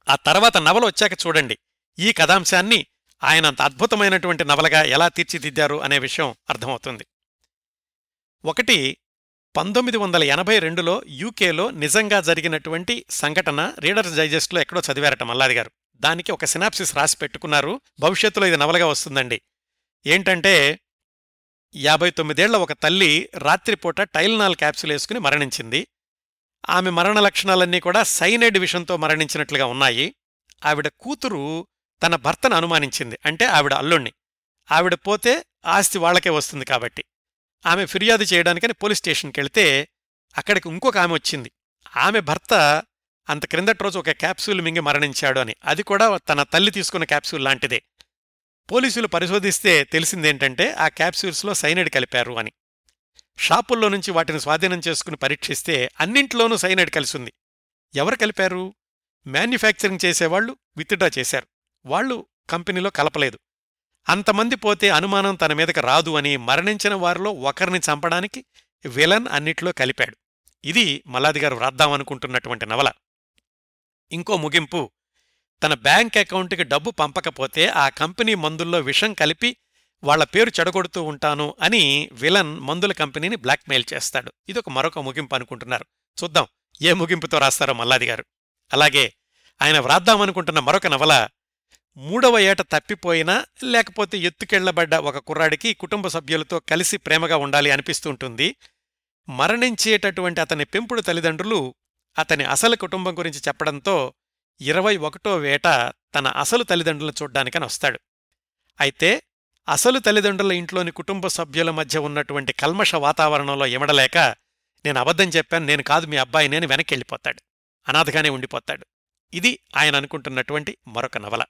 [SPEAKER 1] ఆ తర్వాత నవల వచ్చాక చూడండి. ఈ కథాంశాన్ని ఆయన అంత అద్భుతమైనటువంటి నవలగా ఎలా తీర్చిదిద్దారు అనే విషయం అర్థమవుతుంది. ఒకటి పంతొమ్మిది వందల ఎనభై రెండులో యూకేలో నిజంగా జరిగినటువంటి సంఘటన రీడర్స్ డైజెస్ట్లో ఎక్కడో చదివారట మల్లాది గారు. దానికి ఒక సినాప్సిస్ రాసి పెట్టుకున్నారు. భవిష్యత్తులో ఇది నవలగా వస్తుందండి. ఏంటంటే యాభై తొమ్మిదేళ్ళ ఒక తల్లి రాత్రిపూట టైల్నాల్ క్యాప్సుల్ వేసుకుని మరణించింది. ఆమె మరణ లక్షణాలన్నీ కూడా సైనైడ్ విషంతో మరణించినట్లుగా ఉన్నాయి. ఆవిడ కూతురు తన భర్తను అనుమానించింది. అంటే ఆవిడ అల్లుణ్ణి. ఆవిడ పోతే ఆస్తి వాళ్ళకే వస్తుంది కాబట్టి. ఆమె ఫిర్యాదు చేయడానికని పోలీస్ స్టేషన్కి వెళితే అక్కడికి ఇంకొక ఆమె వచ్చింది. ఆమె భర్త అంత క్రిందటి రోజు ఒక క్యాప్సూల్ మింగి మరణించాడు అని. అది కూడా తన తల్లి తీసుకున్న క్యాప్సూల్ లాంటిదే. పోలీసులు పరిశోధిస్తే తెలిసిందేంటంటే ఆ క్యాప్సూల్స్లో సైనైడ్ కలిపారు అని. షాపుల్లో నుంచి వాటిని స్వాధీనం చేసుకుని పరీక్షిస్తే అన్నింట్లోనూ సైనైడ్ కలిసింది. ఎవరు కలిపారు? మ్యానుఫ్యాక్చరింగ్ చేసేవాళ్ళు విత్డ్రా చేశారు. వాళ్ళు కంపెనీలో కలపలేదు. అంతమంది పోతే అనుమానం తన మీదకి రాదు అని మరణించిన వారిలో ఒకరిని చంపడానికి విలన్ అన్నిట్లో కలిపాడు. ఇది మల్లాది గారు వ్రాద్దామనుకుంటున్నటువంటి నవల. ఇంకో ముగింపు. తన బ్యాంక్ అకౌంట్కి డబ్బు పంపకపోతే ఆ కంపెనీ మందుల్లో విషం కలిపి వాళ్ళ పేరు చెడగొడుతూ ఉంటాను అని విలన్ మందుల కంపెనీని బ్లాక్మెయిల్ చేస్తాడు. ఇదొక మరొక ముగింపు అనుకుంటున్నారు. చూద్దాం ఏ ముగింపుతో రాస్తారో మల్లాది గారు. అలాగే ఆయన వ్రాద్దామనుకుంటున్న మరొక నవల మూడవ ఏట తప్పిపోయినా లేకపోతే ఎత్తుకెళ్ళబడ్డ ఒక కుర్రాడికి కుటుంబ సభ్యులతో కలిసి ప్రేమగా ఉండాలి అనిపిస్తుంటుంది మరణించేటటువంటి అతని పెంపుడు తల్లిదండ్రులు అతని అసలు కుటుంబం గురించి చెప్పడంతో ఇరవై ఒకటో వేట తన అసలు తల్లిదండ్రులను చూడ్డానికని వస్తాడు. అయితే అసలు తల్లిదండ్రుల ఇంట్లోని కుటుంబ సభ్యుల మధ్య ఉన్నటువంటి కల్మష వాతావరణంలో ఇమడలేక నేను అబద్ధం చెప్పాను నేను కాదు మీ అబ్బాయి నేను వెనక్కి వెళ్ళిపోతాడు. అనాథగానే ఉండిపోతాడు. ఇది ఆయన అనుకుంటున్నటువంటి మరొక నవల.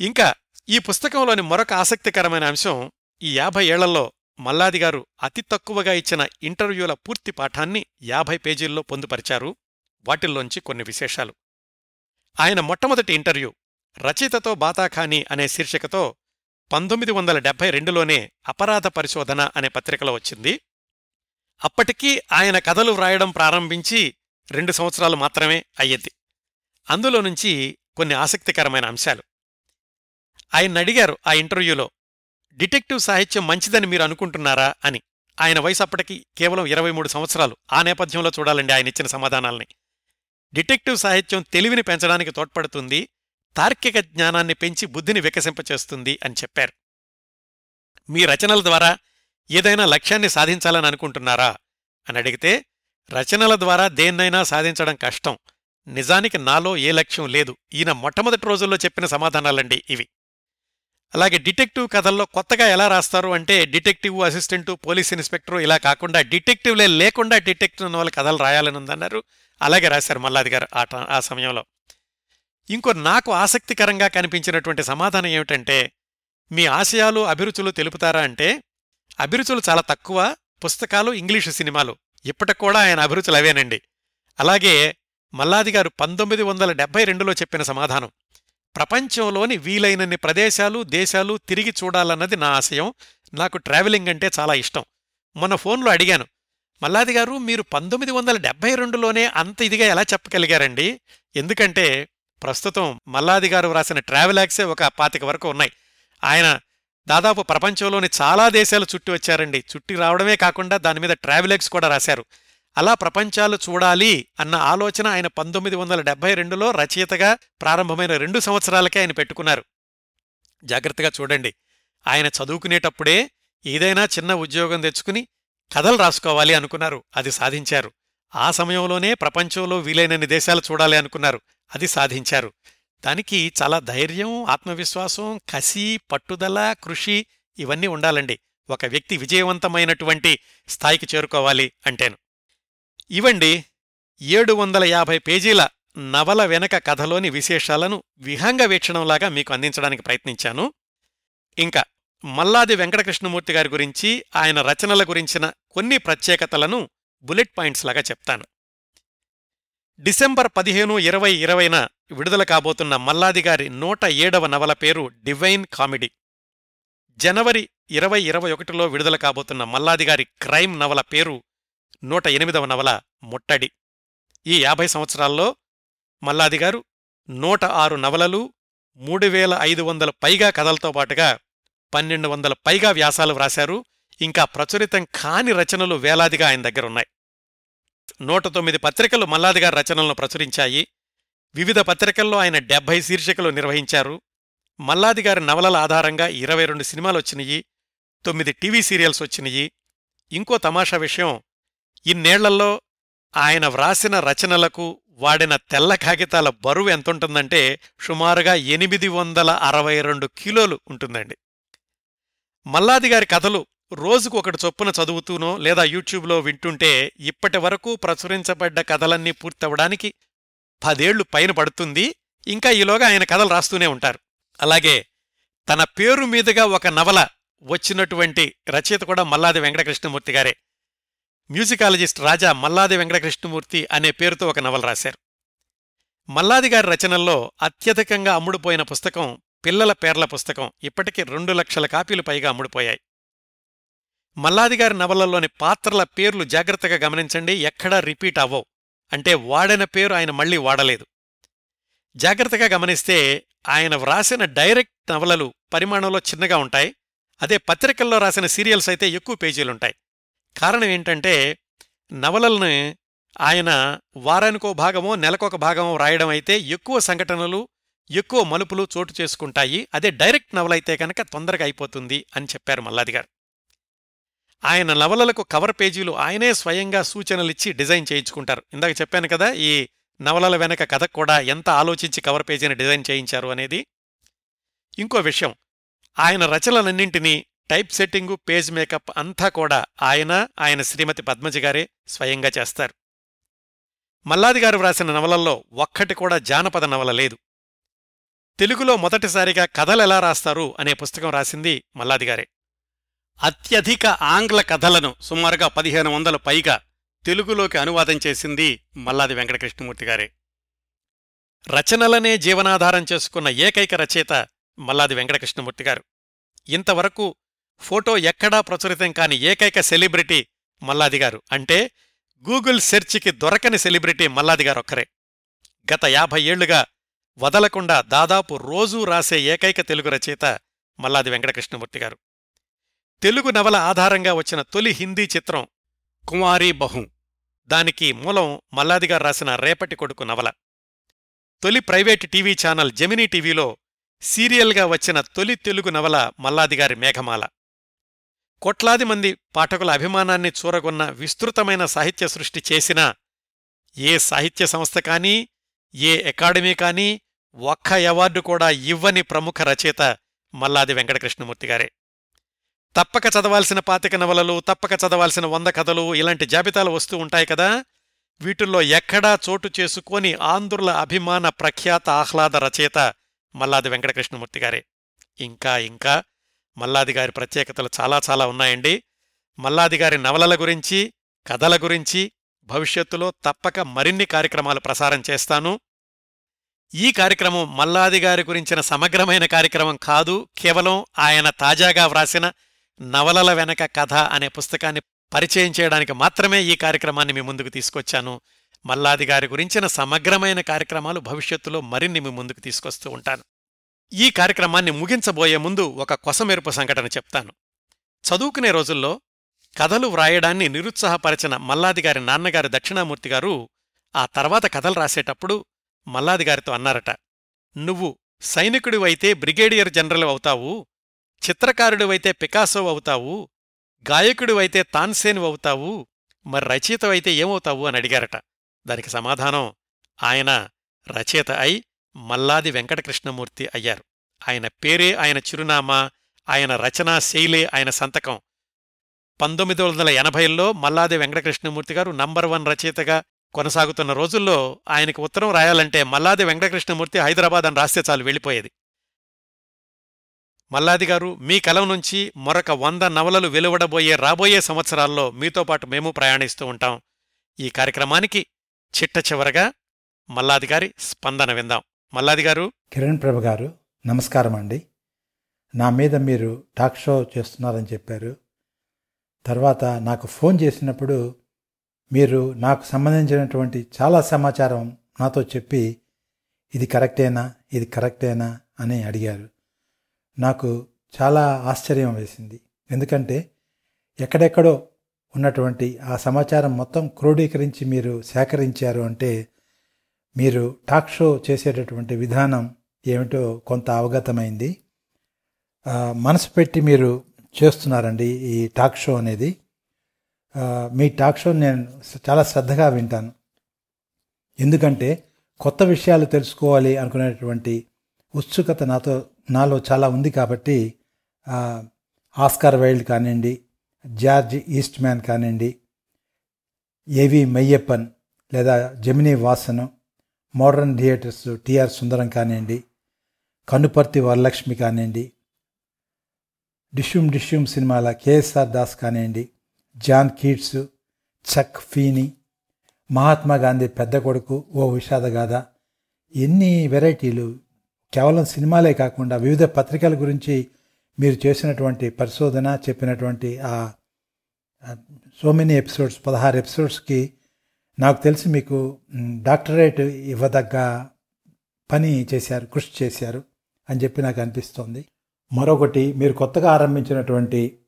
[SPEAKER 1] ఇంకా ఈ పుస్తకంలోని మరొక ఆసక్తికరమైన అంశం ఈ యాభై ఏళ్ళలో మల్లాదిగారు అతి తక్కువగా ఇచ్చిన ఇంటర్వ్యూల పూర్తి పాఠాన్ని యాభై పేజీల్లో పొందుపరిచారు. వాటిల్లోంచి కొన్ని విశేషాలు. ఆయన మొట్టమొదటి ఇంటర్వ్యూ. రచయితతో బాతాఖానీ అనే శీర్షికతో పంతొమ్మిది వందల డెబ్బై రెండులోనే అపరాధ పరిశోధన అనే పత్రికలో వచ్చింది. అప్పటికీ ఆయన కథలు వ్రాయడం ప్రారంభించి రెండు సంవత్సరాలు మాత్రమే అయ్యింది. అందులో నుంచి కొన్ని ఆసక్తికరమైన అంశాలు. ఆయన అడిగారు ఆ ఇంటర్వ్యూలో డిటెక్టివ్ సాహిత్యం మంచిదని మీరు అనుకుంటున్నారా? అని. ఆయన వయసు అప్పటికి కేవలం ఇరవై మూడు సంవత్సరాలు. ఆ నేపథ్యంలో చూడాలండి ఆయన ఇచ్చిన సమాధానాల్ని. డిటెక్టివ్ సాహిత్యం తెలివిని పెంచడానికి తోడ్పడుతుంది తార్కిక జ్ఞానాన్ని పెంచి బుద్ధిని వికసింపచేస్తుంది అని చెప్పారు. మీ రచనల ద్వారా ఏదైనా లక్ష్యాన్ని సాధించాలని అనుకుంటున్నారా? అని అడిగితే రచనల ద్వారా దేన్నైనా సాధించడం కష్టం. నిజానికి నాలో ఏ లక్ష్యం లేదు. ఈయన మొట్టమొదటి రోజుల్లో చెప్పిన సమాధానాలండి ఇవి. అలాగే డిటెక్టివ్ కథల్లో కొత్తగా ఎలా రాస్తారు అంటే డిటెక్టివ్ అసిస్టెంటు పోలీస్ ఇన్స్పెక్టరు ఇలా కాకుండా డిటెక్టివ్లే లేకుండా డిటెక్టివ్ నవల కథలు రాయాలని ఉందన్నారు. అలాగే రాశారు మల్లాది గారు ఆ ఆ సమయంలో. ఇంకో నాకు ఆసక్తికరంగా కనిపించినటువంటి సమాధానం ఏమిటంటే మీ ఆశయాలు అభిరుచులు తెలుపుతారా అంటే అభిరుచులు చాలా తక్కువ పుస్తకాలు ఇంగ్లీషు సినిమాలు. ఇప్పటికి కూడా ఆయన అభిరుచులు అవేనండి. అలాగే మల్లాది గారు పంతొమ్మిది వందల డెబ్బై రెండులో చెప్పిన సమాధానం ప్రపంచంలోని వీలైనన్ని ప్రదేశాలు దేశాలు తిరిగి చూడాలన్నది నా ఆశయం నాకు ట్రావెలింగ్ అంటే చాలా ఇష్టం. మొన్న ఫోన్లో అడిగాను మల్లాది గారు మీరు పంతొమ్మిది వందల డెబ్బై రెండులోనే అంత ఇదిగా ఎలా చెప్పగలిగారండి? ఎందుకంటే ప్రస్తుతం మల్లాది గారు వ్రాసిన ట్రావెలాక్సే ఒక పాతిక వరకు ఉన్నాయి. ఆయన దాదాపు ప్రపంచంలోని చాలా దేశాలు చుట్టి వచ్చారండి. చుట్టి రావడమే కాకుండా దాని మీద ట్రావెలాక్స్ కూడా రాశారు. అలా ప్రపంచాలు చూడాలి అన్న ఆలోచన ఆయన పంతొమ్మిది వందల డెబ్బై రెండులో రచయితగా ప్రారంభమైన రెండు సంవత్సరాలకే ఆయన పెట్టుకున్నారు. జాగ్రత్తగా చూడండి. ఆయన చదువుకునేటప్పుడే ఏదైనా చిన్న ఉద్యోగం తెచ్చుకుని కథలు రాసుకోవాలి అనుకున్నారు. అది సాధించారు. ఆ సమయంలోనే ప్రపంచంలో వీలైనన్ని దేశాలు చూడాలి అనుకున్నారు. అది సాధించారు. దానికి చాలా ధైర్యం ఆత్మవిశ్వాసం కసి పట్టుదల కృషి ఇవన్నీ ఉండాలండి. ఒక వ్యక్తి విజయవంతమైనటువంటి స్థాయికి చేరుకోవాలి అంటేను. ఇవండి ఏడు వందల యాభై పేజీల నవల వెనక కథలోని విశేషాలను విహంగ వీక్షణంలాగా మీకు అందించడానికి ప్రయత్నించాను. ఇంకా మల్లాది వెంకటకృష్ణమూర్తి గారి గురించి ఆయన రచనల గురించిన కొన్ని ప్రత్యేకతలను బుల్లెట్ పాయింట్స్ లాగా చెప్తాను. డిసెంబర్ పదిహేను ఇరవై ఇరవైన విడుదల కాబోతున్న మల్లాది గారి నూట ఏడవ నవల పేరు డివైన్ కామెడీ. జనవరి ఇరవై ఇరవై ఒకటిలో విడుదల కాబోతున్న మల్లాది గారి క్రైమ్ నవల పేరు నూట ఎనిమిదవ నవల ముట్టడి. ఈ యాభై సంవత్సరాల్లో మల్లాది గారు నూట ఆరు నవలలు మూడు వేల ఐదు వందల పైగా కథలతో పాటుగా పన్నెండు వందల పైగా వ్యాసాలు వ్రాశారు. ఇంకా ప్రచురితం కాని రచనలు వేలాదిగా ఆయన దగ్గరున్నాయి. నూట తొమ్మిది పత్రికలు మల్లాది గారి రచనలను ప్రచురించాయి. వివిధ పత్రికల్లో ఆయన డెబ్బై శీర్షికలు నిర్వహించారు. మల్లాది గారి నవలల ఆధారంగా ఇరవై రెండు సినిమాలు వచ్చినాయి. తొమ్మిది టీవీ సీరియల్స్ వచ్చినాయి. ఇంకో తమాషా విషయం. ఇన్నేళ్ళలో ఆయన వ్రాసిన రచనలకు వాడిన తెల్ల కాగితాల బరువు ఎంతుంటుందంటే సుమారుగా ఎనిమిది వందల అరవై రెండు కిలోలు ఉంటుందండి. మల్లాది గారి కథలు రోజుకు ఒకటి చొప్పున చదువుతూనో లేదా యూట్యూబ్లో వింటుంటే ఇప్పటి వరకు ప్రచురించబడ్డ కథలన్నీ పూర్తవడానికి పదేళ్ళు పైన పడుతుంది. ఇంకా ఈలోగా ఆయన కథలు రాస్తూనే ఉంటారు. అలాగే తన పేరు మీదుగా ఒక నవల వచ్చినటువంటి రచయిత కూడా మల్లాది వెంకటకృష్ణమూర్తి గారే. మ్యూజికాలజిస్ట్ రాజా మల్లాది వెంకటకృష్ణమూర్తి అనే పేరుతో ఒక నవల రాశారు. మల్లాది గారి రచనల్లో అత్యధికంగా అమ్ముడుపోయిన పుస్తకం పిల్లల పేర్ల పుస్తకం ఇప్పటికీ రెండు లక్షల కాపీలు పైగా అమ్ముడుపోయాయి. మల్లాదిగారి నవలల్లోని పాత్రల పేర్లు జాగ్రత్తగా గమనించండి ఎక్కడా రిపీట్ అవ్వవు. అంటే వాడిన పేరు ఆయన మళ్ళీ వాడలేదు. జాగ్రత్తగా గమనిస్తే ఆయన వ్రాసిన డైరెక్ట్ నవలలు పరిమాణంలో చిన్నగా ఉంటాయి. అదే పత్రికల్లో రాసిన సీరియల్స్ అయితే ఎక్కువ పేజీలుంటాయి. కారణం ఏంటంటే నవలల్ని ఆయన వారానికో భాగమో నెలకొక భాగమో రాయడం అయితే ఎక్కువ సంఘటనలు ఎక్కువ మలుపులు చోటు చేసుకుంటాయి. అదే డైరెక్ట్ నవల అయితే కనుక తొందరగా అయిపోతుంది అని చెప్పారు మల్లాది గారు ఆయన నవలలకు కవర్ పేజీలు ఆయనే స్వయంగా సూచనలిచ్చి డిజైన్ చేయించుకుంటారు. ఇందాక చెప్పాను కదా ఈ నవలల వెనక కథ కూడా ఎంత ఆలోచించి కవర్ పేజీని డిజైన్ చేయించారు అనేది. ఇంకో విషయం ఆయన రచనలన్నింటినీ టైప్ సెట్టింగు పేజ్ మేకప్ అంతా కూడా ఆయన ఆయన శ్రీమతి పద్మజ గారే స్వయంగా చేస్తారు. మల్లాది గారు వ్రాసిన నవలల్లో ఒక్కటి కూడా జానపద నవల లేదు. తెలుగులో మొదటిసారిగా కథలెలా రాస్తారు అనే పుస్తకం రాసింది మల్లాదిగారే అత్యధిక ఆంగ్ల కథలను సుమారుగా పదిహేను వందల పైగా తెలుగులోకి అనువాదం చేసింది మల్లాది వెంకటకృష్ణమూర్తి గారే. రచనలనే జీవనాధారం చేసుకున్న ఏకైక రచయిత మల్లాది వెంకటకృష్ణమూర్తి గారు. ఇంతవరకు ఫోటో ఎక్కడా ప్రచురితం కాని ఏకైక సెలబ్రిటీ మల్లాది గారు అంటే గూగుల్ సెర్చ్కి దొరకని సెలబ్రిటీ మల్లాది గత యాభై ఏళ్ళుగా వదలకుండా దాదాపు రోజూ రాసే ఏకైక తెలుగు రచయిత మల్లాది వెంకటకృష్ణమూర్తి గారు. తెలుగు నవల ఆధారంగా వచ్చిన తొలి హిందీ చిత్రం కుమారీ బహు. దానికి మూలం మల్లాది గారు రాసిన రేపటి కొడుకు నవల. తొలి ప్రైవేట్ టీవీ ఛానల్ జెమినీ టీవీలో సీరియల్గా వచ్చిన తొలి తెలుగు నవల మల్లాదిగారి మేఘమాల. కోట్లాది మంది పాఠకుల అభిమానాన్ని చూరగొన్న విస్తృతమైన సాహిత్య సృష్టి చేసిన ఏ సాహిత్య సంస్థ కానీ ఏ అకాడమీ కానీ ఒక్క అవార్డు కూడా ఇవ్వని ప్రముఖ రచయిత మల్లాది వెంకటకృష్ణమూర్తి గారే. తప్పక చదవాల్సిన పాతిక నవలలు తప్పక చదవాల్సిన వంద కథలు ఇలాంటి జాబితాలు వస్తూ ఉంటాయి కదా. వీటిల్లో ఎక్కడా చోటు చేసుకోని ఆంధ్రుల అభిమాన ప్రఖ్యాత ఆహ్లాద రచయిత మల్లాది వెంకటకృష్ణమూర్తి గారే. ఇంకా ఇంకా మల్లాది గారి ప్రత్యేకతలు చాలా చాలా ఉన్నాయండి. మల్లాది గారి నవలల గురించి కథల గురించి భవిష్యత్తులో తప్పక మరిన్ని కార్యక్రమాలు ప్రసారం చేస్తాను. ఈ కార్యక్రమం మల్లాది గారి గురించిన సమగ్రమైన కార్యక్రమం కాదు కేవలం ఆయన తాజాగా వ్రాసిన నవలల వెనక కథ అనే పుస్తకాన్ని పరిచయం చేయడానికి మాత్రమే ఈ కార్యక్రమాన్ని మీ ముందుకు తీసుకొచ్చాను. మల్లాది గారి గురించిన సమగ్రమైన కార్యక్రమాలు భవిష్యత్తులో మరిన్ని మీ ముందుకు తీసుకొస్తూ ఉంటాను. ఈ కార్యక్రమాన్ని ముగించబోయే ముందు ఒక కొసమెరుపు సంఘటన చెప్తాను. చదువుకునే రోజుల్లో కథలు వ్రాయడాన్ని నిరుత్సాహపరచిన మల్లాదిగారి నాన్నగారు దక్షిణామూర్తి గారు ఆ తర్వాత కథలు రాసేటప్పుడు మల్లాదిగారితో అన్నారట నువ్వు సైనికుడివైతే బ్రిగేడియర్ జనరల్ అవుతావు చిత్రకారుడివైతే పికాసో అవుతావు గాయకుడివైతే తాన్సేను అవుతావు మరి రచయితవైతే ఏమవుతావు? అని అడిగారట. దానికి సమాధానం ఆయన రచయిత అయి మల్లాది వెంకటకృష్ణమూర్తి అయ్యారు. ఆయన పేరే ఆయన చిరునామా ఆయన రచనా శైలే ఆయన సంతకం పంతొమ్మిది వందల ఎనభైలో మల్లాది వెంకటకృష్ణమూర్తి గారు నంబర్ వన్ రచయితగా కొనసాగుతున్న రోజుల్లో ఆయనకు ఉత్తరం రాయాలంటే మల్లాది వెంకటకృష్ణమూర్తి హైదరాబాద్ అని రాస్తే చాలు వెళ్ళిపోయేది. మల్లాది గారు మీ కలం నుంచి మరొక వంద నవలలు వెలువడబోయే రాబోయే సంవత్సరాల్లో మీతో పాటు మేము ప్రయాణిస్తూ ఉంటాం. ఈ కార్యక్రమానికి చిట్ట చివరగా మల్లాది గారి స్పందన విందాం. మల్లాది గారు.
[SPEAKER 2] కిరణ్ ప్రభు గారు నమస్కారం అండి నా మీద మీరు టాక్ షో చేస్తున్నారని చెప్పారు. తర్వాత నాకు ఫోన్ చేసినప్పుడు మీరు నాకు సంబంధించినటువంటి చాలా సమాచారం నాతో చెప్పి ఇది కరెక్టేనా? ఇది కరెక్టేనా? అని అడిగారు. నాకు చాలా ఆశ్చర్యం వేసింది. ఎందుకంటే ఎక్కడెక్కడో ఉన్నటువంటి ఆ సమాచారం మొత్తం క్రోడీకరించి మీరు సేకరించారు అంటే మీరు టాక్ షో చేసేటటువంటి విధానం ఏమిటో కొంత అవగతమైంది. మనసు పెట్టి మీరు చేస్తున్నారండి ఈ టాక్ షో అనేది. మీ టాక్ షో నేను చాలా శ్రద్ధగా వింటాను. ఎందుకంటే కొత్త విషయాలు తెలుసుకోవాలి అనుకునేటువంటి ఉత్సుకత నాతో నాలో చాలా ఉంది కాబట్టి ఆస్కార్ వైల్డ్ కానివ్వండి జార్జ్ ఈస్ట్ మ్యాన్ కానివ్వండి ఏవి మెయ్యప్పన్ లేదా Gemini Vasan Modern Theatres TR Sundaram కానివ్వండి కనుపర్తి వరలక్ష్మి కానివ్వండి డిష్యూమ్ డిష్యూమ్ సినిమాల కేఎస్ఆర్ దాస్ కానివ్వండి John Keats Chuck Feeney Mahatma Gandhi పెద్ద కొడుకు ఓ విషాద గాథ ఎన్ని వెరైటీలు. కేవలం సినిమాలే కాకుండా వివిధ పత్రికల గురించి మీరు చేసినటువంటి పరిశోధన చెప్పినటువంటి ఆ సో మెనీ ఎపిసోడ్స్ పదహారు ఎపిసోడ్స్కి నాకు తెలిసి మీకు డాక్టరేట్ ఇవ్వదగ్గ పని చేశారు కృషి చేశారు అని చెప్పి నాకు అనిపిస్తోంది. మరొకటి మీరు కొత్తగా ఆరంభించినటువంటి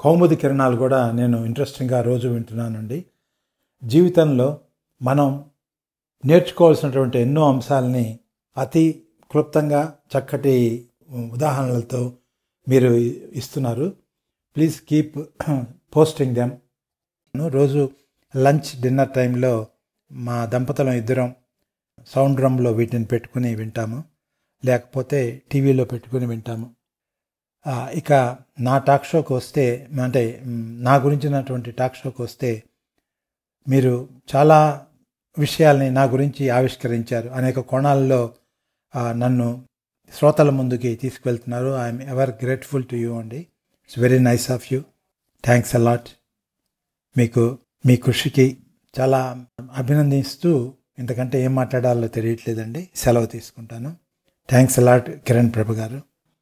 [SPEAKER 2] కౌముది కిరణాలు కూడా నేను ఇంట్రెస్టింగ్గా రోజు వింటున్నానండి. జీవితంలో మనం నేర్చుకోవాల్సినటువంటి ఎన్నో అంశాలని అతి క్లుప్తంగా చక్కటి ఉదాహరణలతో మీరు ఇస్తున్నారు. Please keep posting them. రోజు లంచ్ డిన్నర్ టైంలో మా దంపతులం ఇద్దరం సౌండ్ రూమ్లో వీటిని పెట్టుకుని వింటాము. లేకపోతే టీవీలో పెట్టుకుని వింటాము. ఇక నా టాక్ షోకి వస్తే అంటే నా గురించినటువంటి టాక్ షోకి వస్తే మీరు చాలా విషయాల్ని నా గురించి ఆవిష్కరించారు. అనేక కోణాల్లో నన్ను శ్రోతల ముందుకి తీసుకువెళ్తున్నారు. I'm ever grateful to you అండి. It's very nice of you thanks a lot మీకు మీ కృషికి చాలా అభినందిస్తూ ఇంతకంటే ఏం మాట్లాడాలో తెలియట్లేదండి. సెలవు తీసుకుంటాను. థ్యాంక్స్ అలాట్ కిరణ్ ప్రభు గారు.